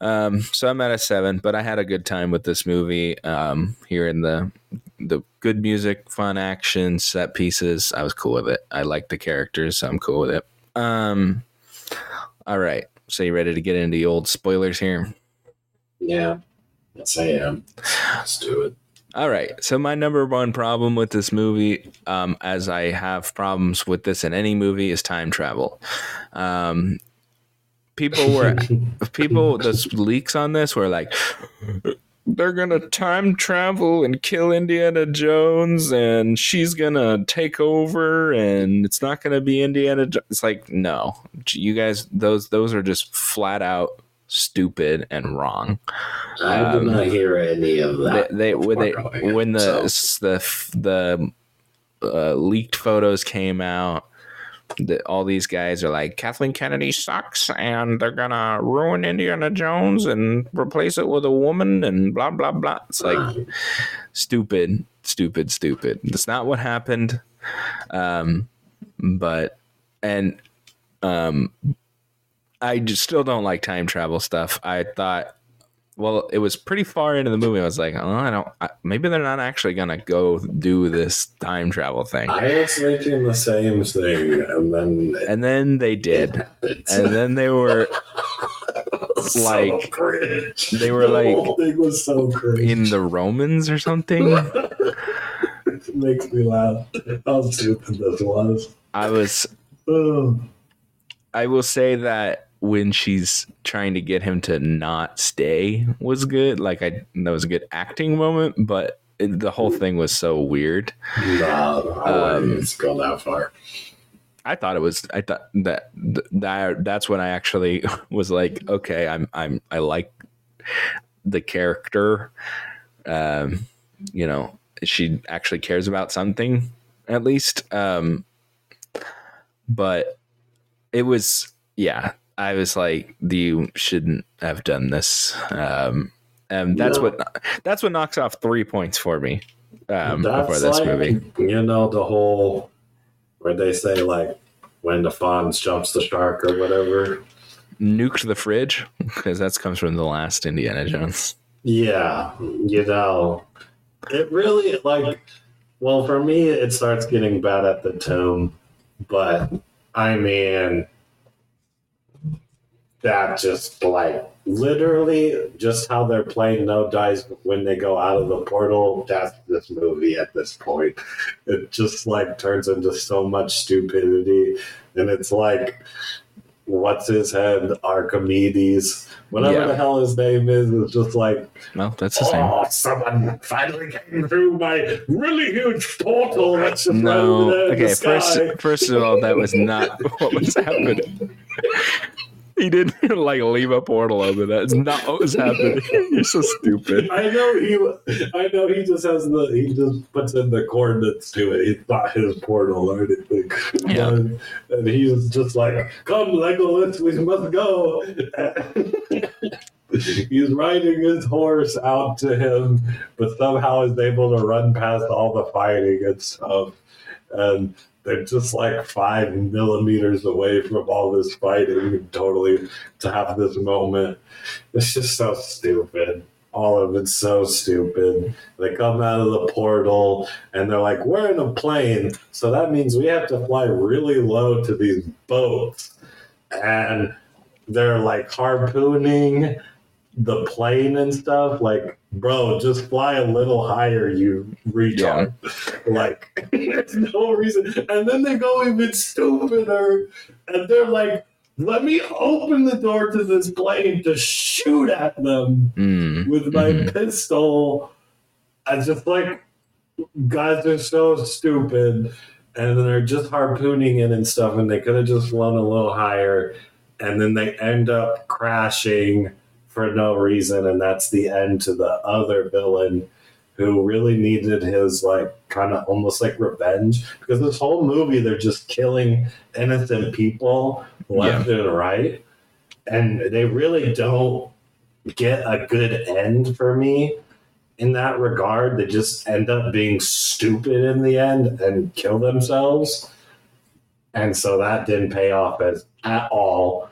S1: Um so i'm at a seven but i had a good time with this movie. Um in the the good music fun action set pieces i was cool with it. I like the characters so i'm cool with it. Um all right. So you ready to get into the old spoilers here?
S2: Yeah, yes, I am. Let's do it.
S1: All right. So my number one problem with this movie, um, as I have problems with this in any movie, is time travel. Um, people were people the leaks on this were like they're gonna time travel and kill Indiana Jones and she's gonna take over and it's not gonna be Indiana jo-. it's like no you guys those those are just flat out stupid and wrong
S2: I did
S1: Um,
S2: not hear any of that.
S1: they when they
S2: going
S1: when the
S2: so-
S1: the the uh, leaked photos came out the, all these guys are like Kathleen Kennedy sucks and they're gonna ruin Indiana Jones and replace it with a woman and blah blah blah. It's like stupid, stupid, stupid. That's not what happened. Um, but and um, I just still don't like time travel stuff. I thought, well, it was pretty far into the movie. I was like, oh, I don't. I, maybe they're not actually gonna go do this time travel thing.
S2: I was thinking the same thing, and then it
S1: And then they did. And then they were like-
S2: cringe.
S1: they were
S2: The
S1: like
S2: whole thing was so cringe.
S1: in the Romans or something.
S2: it makes me laugh how stupid this was.
S1: I was. I will say that when she's trying to get him to not stay was good. Like I that was a good acting moment, but it, the whole thing was so weird.
S2: no, I
S1: Um,
S2: wouldn't go that far.
S1: I thought it was. I thought that that that's when I actually was like, okay, I'm I'm I like the character. Um, you know, she actually cares about something at least. Um, but it was yeah. I was like, you shouldn't have done this. Um, and that's
S2: No.
S1: what that's what knocks off three points for me um, for this
S2: like,
S1: movie.
S2: You know the whole where they say like when the Fonz jumps the shark or whatever.
S1: Nuke the fridge because that comes from the last Indiana Jones.
S2: Yeah, you know, it really like. Well, for me, it starts getting bad at the tomb, but I mean, that just like literally just how they're playing no dice when they go out of the portal. That's this movie at this point. It just like turns into so much stupidity, and it's like, what's his head, Archimedes, whatever
S1: Yeah.
S2: the hell his name is, it's just like.
S1: Well, that's the same.
S2: Oh, someone finally came through my really huge portal that's
S1: No.
S2: over there in
S1: Okay. First, first of all, that was not what was happening. He didn't like leave a portal open. That's not what was happening. You're so stupid.
S2: I know he. I know he just has the. He just puts in the coordinates to it. It's not his portal or anything.
S1: Yeah.
S2: And, and he's just like, "Come, Legolas, we must go." he's riding his horse out to him, but somehow is able to run past all the fighting and stuff. And they're just like five millimeters away from all this fighting, totally to have this moment. It's just so stupid. All of it's so stupid. They come out of the portal and they're like, We're in a plane, so that means we have to fly really low to these boats. And they're like harpooning the plane and stuff. Like, bro, just fly a little higher, you retard. Like, there's no reason. And then they go even stupider and they're like, let me open the door to this plane to shoot at them
S1: Mm.
S2: with my
S1: Mhm.
S2: pistol. I just like guys are so stupid and then they're just harpooning it and stuff and they could have just flown a little higher and then they end up crashing for no reason and that's the end to the other villain who really needed his like kind of almost like revenge because this whole movie they're just killing innocent people left and right and they really don't get a good end for me in that regard. They just end up being stupid in the end and kill themselves. And so that didn't pay off as at all.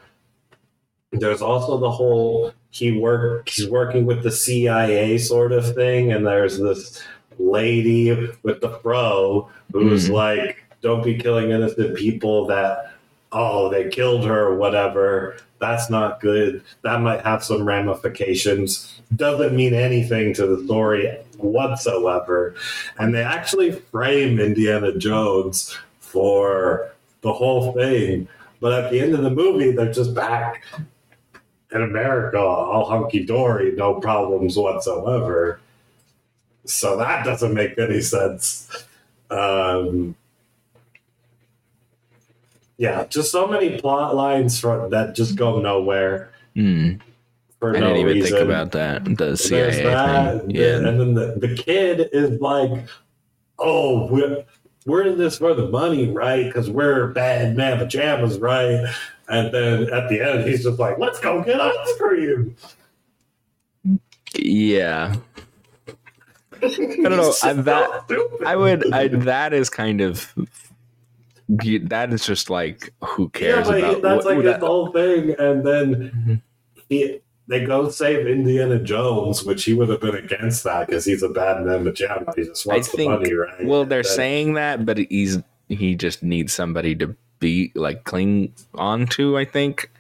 S2: There's also the whole he work he's working with the CIA sort of thing, and there's this lady with the fro who's
S1: Mhm.
S2: like, Don't be killing innocent people that oh, they killed her or whatever. That's not good. That might have some ramifications. Doesn't mean anything to the story whatsoever. And they actually frame Indiana Jones for the whole thing. But at the end of the movie, they're just back in America, all hunky dory, no problems whatsoever. So that doesn't make any sense. Um, yeah, just so many plot lines from, that just go nowhere
S1: Mm.
S2: for
S1: I
S2: no
S1: didn't even
S2: reason.
S1: think about that. The CIA
S2: that,
S1: thing. Yeah.
S2: and then the, the kid is like, "Oh, we're we're in this for the money, right? Because we're bad man pajamas, right?" And then at the end, he's just like, "Let's go get ice cream."
S1: Yeah.
S2: I
S1: don't know, I- that- I would. I, that is kind of. That is just like who
S2: Yeah,
S1: cares
S2: but
S1: about
S2: that's
S1: what-
S2: like
S1: that-
S2: his whole thing. And then
S1: Mhm.
S2: he, they go save Indiana Jones, which he would have been against that because he's a bad man pajama. He just wants
S1: I
S2: the money, right?
S1: Well, they're
S2: then-
S1: saying that, but he's he just needs somebody to be like cling on to. I think.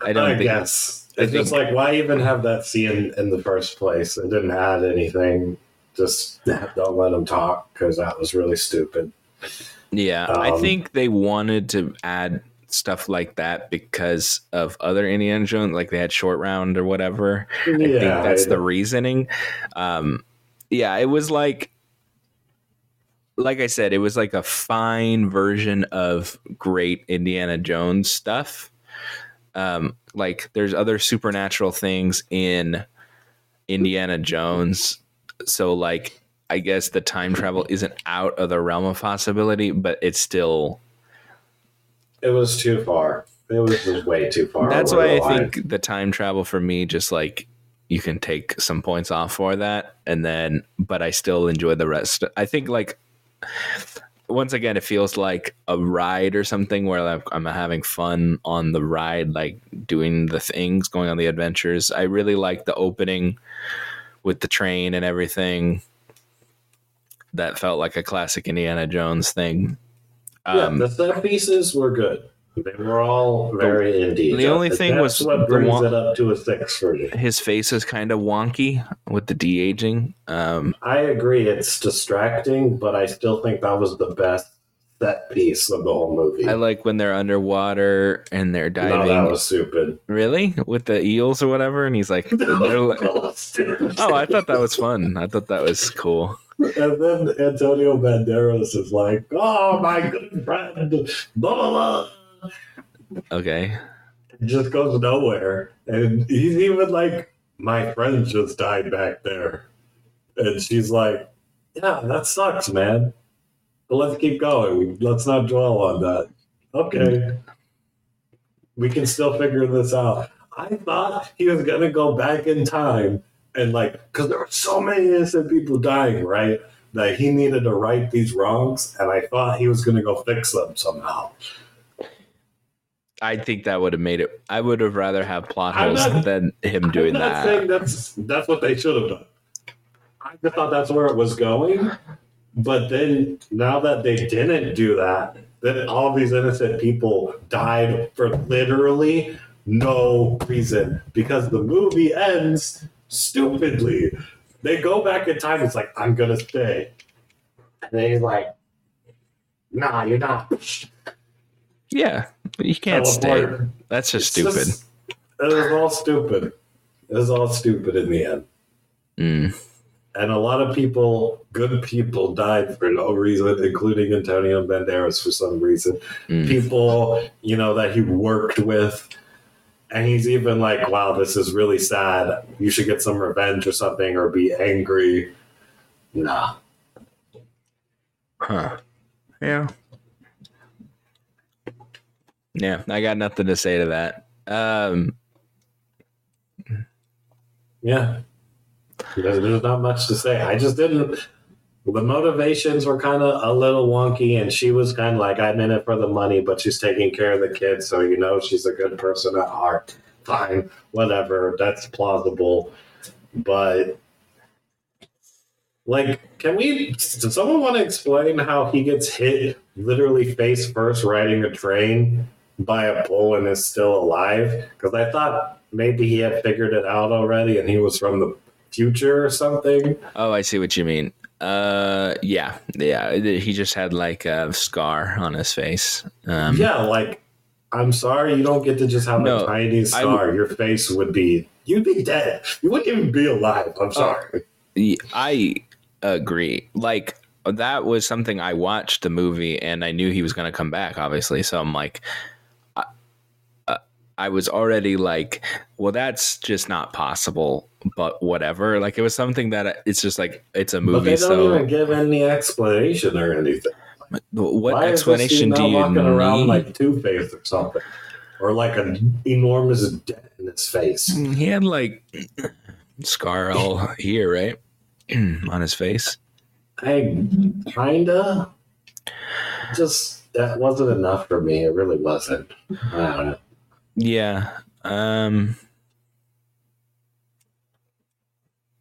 S1: I don't
S2: I
S1: think.
S2: guess.
S1: I
S2: It's just
S1: think-
S2: like, why even have that scene in the first place? It didn't add anything. Just don't let them talk because that was really stupid.
S1: Yeah, I
S2: Um,
S1: think they wanted to add stuff like that because of other Indiana Jones, like they had Short Round or whatever. Yeah, I think that's the reasoning. Um, yeah, it was like, like I said, it was like a fine version of great Indiana Jones stuff. Um, like there's other supernatural things in Indiana Jones, so like I guess the time travel isn't out of the realm of possibility, but it's still.
S2: it was too far. It was just way too far.
S1: That's why I
S2: line.
S1: think the time travel for me just like you can take some points off for that and then but I still enjoy the rest. I think like once again it feels like a ride or something where like I'm having fun on the ride like doing the things, going on the adventures. I really like the opening with the train and everything. That felt like a classic Indiana Jones thing.
S2: yeah,
S1: Um,
S2: the set pieces were good. They were all very indie.
S1: the only thing was
S2: what brings
S1: one-
S2: it up to a six for me.
S1: his face is kind of wonky with the de aging. Um,
S2: I agree, it's distracting, but I still think that was the best set piece of the whole movie.
S1: I like when they're underwater and they're
S2: no,
S1: diving.
S2: that was stupid.
S1: Really, with the eels or whatever, and he's like, like "Oh, I thought that was fun. I thought that was cool."
S2: And then Antonio Banderas is like, "Oh, my good friend, blah blah blah."
S1: Okay,
S2: It just goes nowhere, and he's even like, "My friend just died back there," and she's like, "Yeah, that sucks, man. But let's keep going. Let's not dwell on that." Okay, we can still figure this out. I thought he was gonna go back in time and like, because there were so many innocent people dying, right? That he needed to right these wrongs, and I thought he was gonna go fix them somehow.
S1: I think that would have made it. I would have rather have plot holes
S2: not-
S1: than him doing
S2: I'm not
S1: that.
S2: saying that's that's what they should have done. I thought that's where it was going, but then now that they didn't do that, then all these innocent people died for literally no reason because the movie ends stupidly. They go back in time. It's like I'm gonna stay, and then he's like, "Nah, you're not."
S1: Yeah, you can't stay. That's just
S2: It's
S1: stupid.
S2: just- it was all stupid. It was all stupid in the end.
S1: Mm.
S2: And a lot of people, good people, died for no reason, including Antonio Banderas for some reason.
S1: Mm.
S2: People, you know, that he worked with. And he's even like, wow, this is really sad. You should get some revenge or something or be angry. Nah.
S1: Huh. Yeah. Yeah, I got nothing to say to that. Um,
S2: Yeah. There's, not much to say. I just didn't. The motivations were kind of a little wonky, and she was kind of like, I'm in it for the money, but she's taking care of the kids, so you know she's a good person at heart. Fine, whatever. That's plausible. But, like, can we. Does someone want to explain how he gets hit literally face first riding a train by a pole and is still alive? Because I thought maybe he had figured it out already and he was from the future or something.
S1: oh, I see what you mean. Uh, yeah, yeah. He just had like a scar on his face. Um,
S2: yeah, like I'm sorry, you don't get to just have
S1: No,
S2: a tiny scar. Your face would be you'd be dead. You wouldn't even be alive.
S1: Oh.
S2: I'm sorry.
S1: I agree. Like that was something I watched the movie and I knew he was going to come back obviously. So I'm like uh, I was already like, well that's just not possible, but whatever. Like it was something that it's just like it's a
S2: but
S1: movie
S2: they don't
S1: so
S2: even give any explanation or anything.
S1: what
S2: Why
S1: explanation do you
S2: walking
S1: need?
S2: around like Two Face or something, or like an enormous dent in his face?
S1: Mm, he had like scar all here, right? on his face.
S2: I kinda just that wasn't enough for me. It really wasn't. I don't know.
S1: Yeah. Um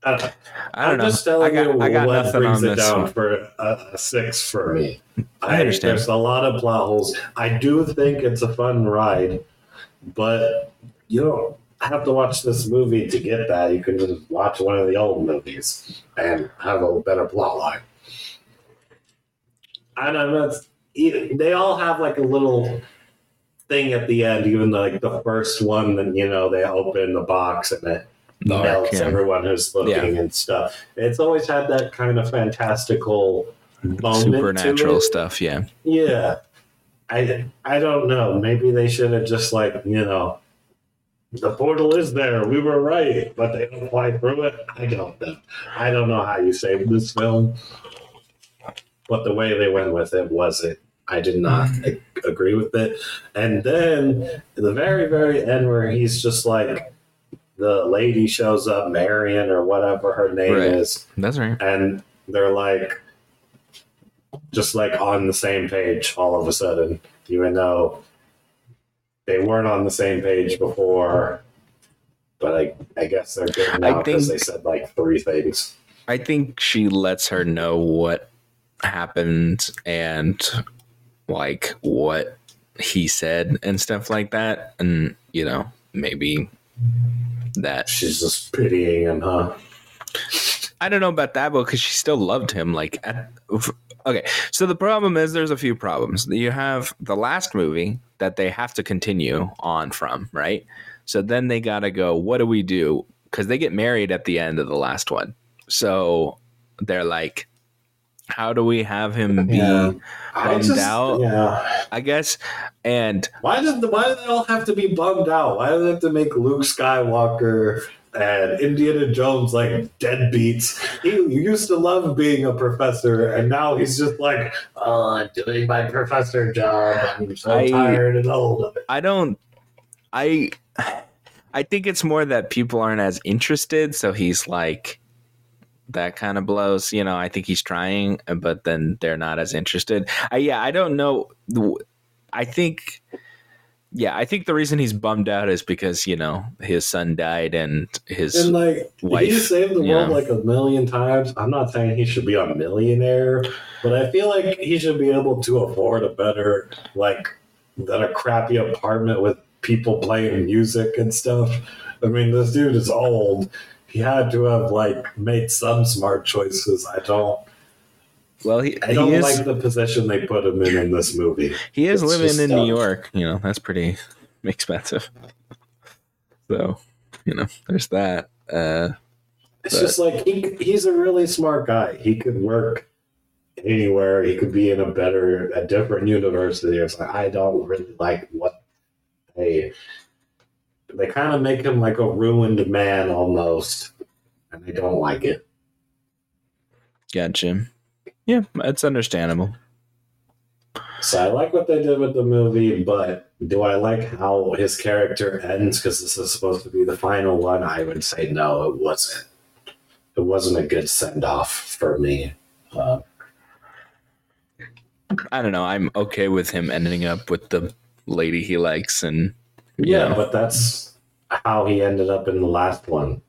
S2: I don't know.
S1: I don't
S2: am
S1: know.
S2: just telling
S1: I got,
S2: you
S1: I got
S2: what
S1: nothing
S2: brings
S1: on
S2: it
S1: this
S2: down
S1: one.
S2: for a, a six for me.
S1: I understand.
S2: There's a lot of plot holes. I do think it's a fun ride, but you don't have to watch this movie to get that. You can just watch one of the old movies and have a better plot line. And I'm not. e- they all have like a little thing at the end. Even like the first one, then you know they open the box and it
S1: The
S2: melts
S1: yeah.
S2: everyone who's looking and stuff. It's always had that kind of fantastical
S1: supernatural
S2: it.
S1: stuff. Yeah,
S2: Yeah. I I don't know. Maybe they should have just like, you know, the portal is there. We were right, but they don't fly through it. I don't know. I don't know how you save this film. But the way they went with it wasn't I did not mm. a- agree with it. And then the very, very end where he's just like the lady shows up, Marion or whatever her name
S1: Right.
S2: is,
S1: that's right.
S2: and they're like just like on the same page all of a sudden even though they weren't on the same page before but i, I guess they're good now because
S1: think-
S2: they said like three things
S1: I think she lets her know what happened and like what he said and stuff like that, and you know maybe that
S2: she's just pitying him huh
S1: I don't know about that, but because she still loved him. Like, at, okay. So the problem is there's a few problems. You have the last movie that they have to continue on from, right? So then they got to go, what do we do? Because they get married at the end of the last one. So they're like, how do we have him be,
S2: Yeah.
S1: Bummed
S2: just
S1: out.
S2: yeah
S1: I guess, and
S2: why the, why do they all have to be bummed out why do they have to make luke skywalker and Indiana Jones like deadbeats. He used to love being a professor, and now he's just like, "Oh, I'm doing my professor job. I'm so
S1: I-
S2: tired and old of it."
S1: I don't I I think it's more that people aren't as interested, so he's like that kind of blows, you know, I think he's trying but then they're not as interested. I yeah, I don't know I think yeah, I think the reason he's bummed out is because, you know, his son died and his
S2: And like, he
S1: wife,
S2: saved the world
S1: know.
S2: like a million times. I'm not saying he should be a millionaire, but I feel like he should be able to afford a better, like, than a crappy apartment with people playing music and stuff. I mean, this dude is old. He had to have like made some smart choices. I don't.
S1: well he,
S2: I don't
S1: is
S2: like the position they put him in in this movie.
S1: he is
S2: it's
S1: living in New. York, you know, that's pretty expensive. So, you know, there's that. Uh
S2: It's
S1: But-
S2: just like he he's a really smart guy. He could work anywhere. He could be in a better, a different university. It's like I don't really like what they they kind of make him like a ruined man almost, and they don't like it.
S1: Gotcha. Yeah, it's understandable.
S2: So I like what they did with the movie, but do I like how his character ends? Because this is supposed to be the final one. I would say no, it wasn't. It wasn't a good send off for me. Uh,
S1: I don't know. I'm okay with him ending up with the lady he likes, and
S2: Yeah,
S1: Yeah.
S2: but that's how he ended up in the last one.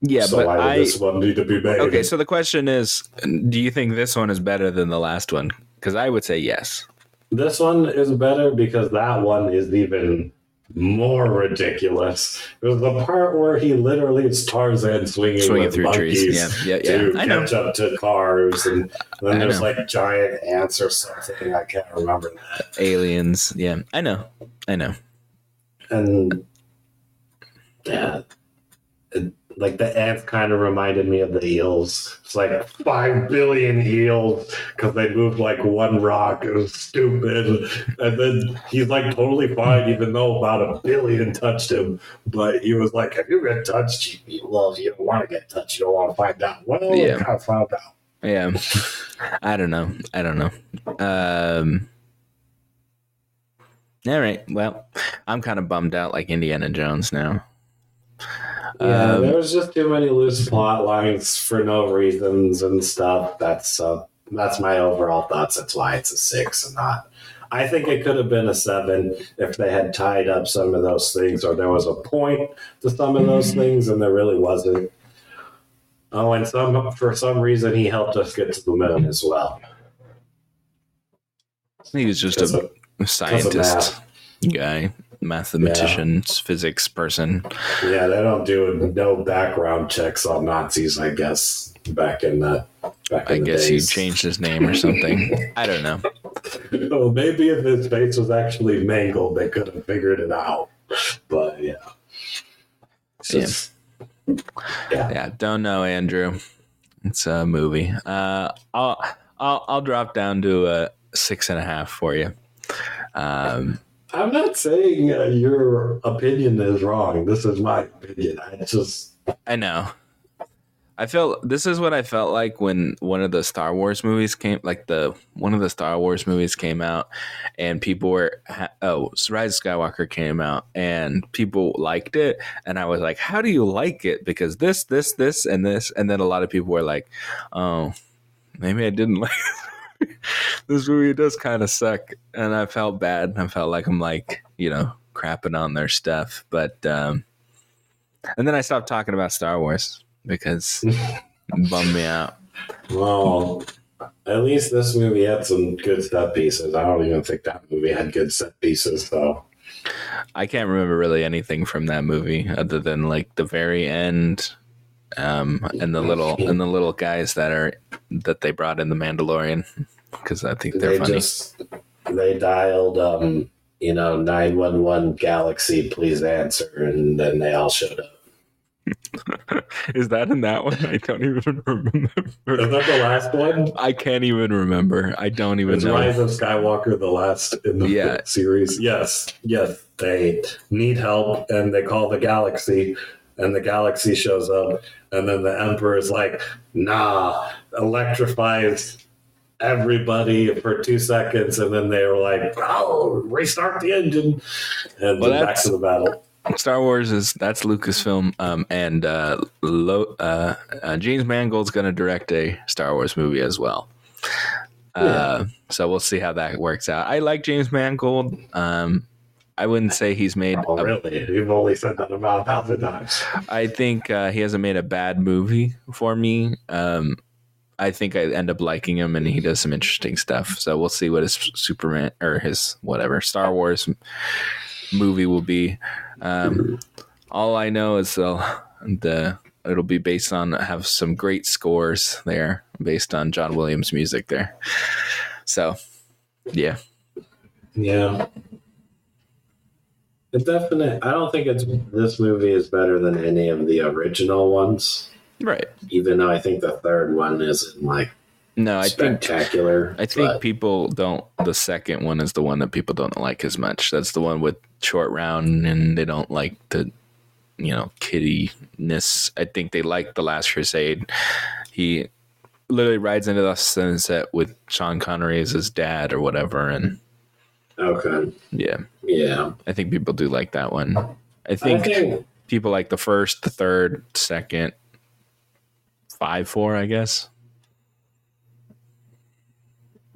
S1: yeah.
S2: so
S1: but
S2: why
S1: I
S2: did this one need to be made?
S1: okay. So the question is, do you think this one is better than the last one? Because I would say yes.
S2: this one is better because that one is even more ridiculous. It was the part where he literally is Tarzan swinging,
S1: Swinging through trees. Yeah, yeah, yeah.
S2: to
S1: I know.
S2: catch up to cars, and then
S1: I
S2: there's
S1: know.
S2: like giant ants or something. I can't remember that.
S1: Aliens. Yeah, I know. I know.
S2: And yeah, like the ants kind of reminded me of the eels. It's like five billion eels because they moved like one rock. It was stupid. And then he's like totally fine, even though about a billion touched him. But he was like, "Have you get touched, you, well, if you don't want to get touched, you don't want to find out. Well,
S1: Yeah.
S2: I kind of found out.
S1: Yeah. I don't know. I don't know. Um. All right. Well, I'm kind of bummed out, like Indiana Jones now.
S2: Yeah,
S1: Um,
S2: there was just too many loose plot lines for no reasons and stuff. That's uh, that's my overall thoughts. That's why it's a six and not. I think it could have been a seven if they had tied up some of those things, or there was a point to some of those things, and there really wasn't. Oh, and some for some reason he helped us get to the moon as well.
S1: he was just
S2: Because
S1: a scientist guy, mathematician, physics person.
S2: yeah, they don't do no background checks on Nazis, I guess, back in the Back
S1: I
S2: the
S1: guess he changed his name or something. I don't know.
S2: Well, maybe if his face was actually mangled, they could have figured it out. But yeah. It's
S1: Yeah.
S2: yeah.
S1: Yeah, don't know, Andrew. It's a movie. Uh, I'll I'll I'll drop down to a six and a half for you. Um,
S2: I'm not saying uh, your opinion is wrong. This is my opinion. I just
S1: I know. I felt this is what I felt like when one of the Star Wars movies came, like the one of the Star Wars movies came out, and people were oh, Rise Skywalker came out, and people liked it, and I was like, how do you like it? Because this, this, this, and this, and then a lot of people were like, oh, maybe I didn't like it. this movie. Does kind of suck, and I felt bad. I felt like I'm like you know crapping on their stuff, but um, and then I stopped talking about Star Wars because it bummed me out.
S2: well, at least this movie had some good set pieces. I don't even think that movie had good set pieces though.
S1: I can't remember really anything from that movie other than like the very end, um, and the little and the little guys that are that they brought in the Mandalorian because I think they're
S2: They
S1: funny.
S2: just they dialed um, you know, nine one one galaxy, please answer, and then they all showed up.
S1: Is that in that one? I don't even remember.
S2: Is that the last one?
S1: I can't even remember. I don't even
S2: Is
S1: know.
S2: Rise of Skywalker the last in the
S1: Yeah.
S2: series? Yes, yes. They need help, and they call the galaxy, and the galaxy shows up, and then the Emperor is like, "Nah," electrifies everybody for two seconds, and then they were like, "Oh, restart the engine," and
S1: Well,
S2: back to the battle.
S1: Star Wars is that's Lucasfilm, um, and uh, Lo, uh, uh, James Mangold's going to direct a Star Wars movie as well. Uh, so we'll see how that works out. I like James Mangold. Um, I wouldn't say he's made.
S2: Oh,
S1: A,
S2: really? You've only said that about a thousand times.
S1: I think uh, he hasn't made a bad movie for me. Um, I think I end up liking him, and he does some interesting stuff. So we'll see what his Superman or his whatever Star Wars movie will be. Um, all I know is uh, the it'll be based on have some great scores there, based on John Williams music there. So, yeah,
S2: Yeah. It definitely. I don't think it's this movie is better than any of the original ones.
S1: right.
S2: Even though I think the third one isn't like
S1: No, I think
S2: spectacular.
S1: I think
S2: but-
S1: people don't. The second one is the one that people don't like as much. That's the one with short round, and they don't like the, you know, kiddiness. I think they like the Last Crusade. He literally rides into the sunset with Sean Connery as his dad or whatever, and
S2: okay.
S1: yeah,
S2: Yeah.
S1: I think people do like that one. I
S2: I
S1: think
S2: think.
S1: people like the first, the third, second, five, four, I guess.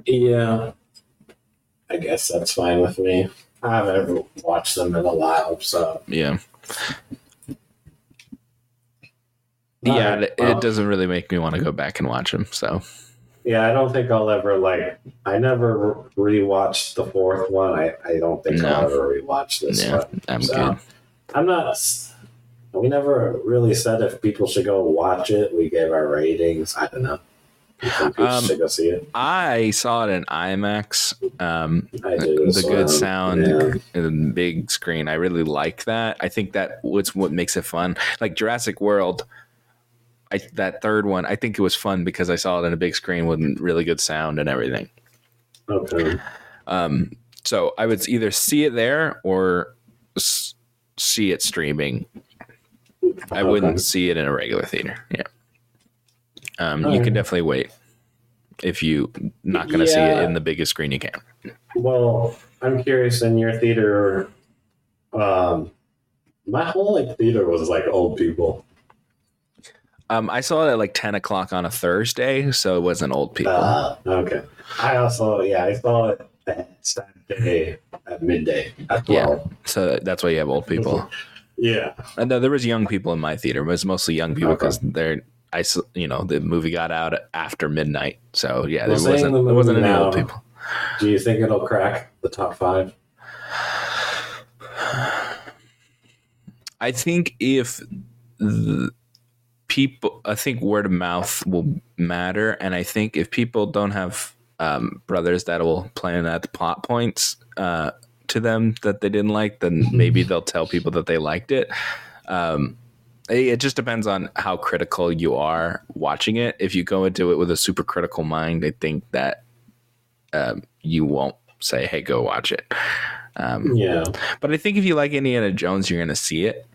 S2: Yeah. I guess that's fine with me. I haven't ever watched them in a while, so
S1: Yeah. Yeah, it, it doesn't really make me want to go back and watch them. So
S2: yeah, I don't think I'll ever like. I never rewatched the fourth one. I, I don't think
S1: No.
S2: I'll ever rewatch this
S1: yeah,
S2: one.
S1: I'm
S2: So,
S1: good.
S2: I'm not. We never really said if people should go watch it. We gave our ratings. I don't know. You think people
S1: Um,
S2: should go see it?
S1: I saw it in IMAX. Um,
S2: I do.
S1: the good
S2: well.
S1: sound
S2: Yeah.
S1: and the big screen. I really like that. I think that what's what makes it fun. Like Jurassic World. I, that third one, I think it was fun because I saw it in a big screen with really good sound and everything.
S2: Okay.
S1: Um, so I would either see it there or s- see it streaming. I wouldn't see it in a regular theater. Yeah. Um, you
S2: Alright.
S1: can definitely wait if you not going to see it in the biggest screen you can.
S2: Well, I'm curious. In your theater, um, my whole like theater was like old people.
S1: Um, I saw it at like ten o'clock on a Thursday, so it wasn't old people.
S2: Uh, okay. I also, yeah, I saw it at Saturday at midday at
S1: Yeah. so that's why you have old people.
S2: Yeah.
S1: And then there was young people in my theater, but it's mostly young people
S2: Okay.
S1: because they're. I, you know, the movie got out after midnight, so yeah, there wasn't
S2: the
S1: there wasn't any old people.
S2: Do you think it'll crack the top five?
S1: I think if the, people i think word of mouth will matter and i think if people don't have um, brothers that will plan at the plot points uh, to them that they didn't like then maybe they'll tell people that they liked it um, it it just depends on how critical you are watching it if you go into it with a super critical mind i think that um, you won't say hey go watch it um,
S2: Yeah.
S1: but I think if you like Indiana Jones, you're going to see it.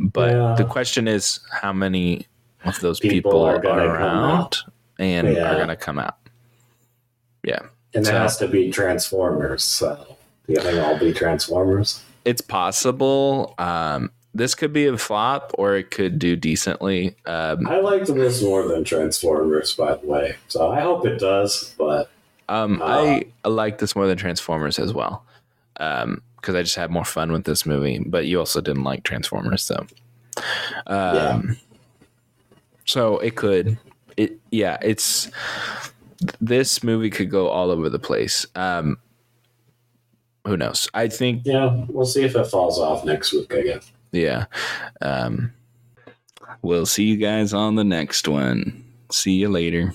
S1: But
S2: Yeah.
S1: the question is, how many of those
S2: People
S1: people,
S2: are
S1: are, around and
S2: Yeah.
S1: are going to come out? Yeah,
S2: And
S1: So-
S2: it has to be Transformers. So do you think I'll be Transformers?
S1: it's possible. Um, this could be a flop, or it could do decently. Um,
S2: I liked this more than Transformers, by the way. So I hope it does. But
S1: um, I like this more than Transformers as well, because I just had more fun with this movie. But you also didn't like Transformers, so um,
S2: Yeah.
S1: So it could. It yeah, it's this movie could go all over the place. Um, who knows? I think
S2: yeah, we'll see if it falls off next week I guess.
S1: yeah. Um, we'll see you guys on the next one. See you later.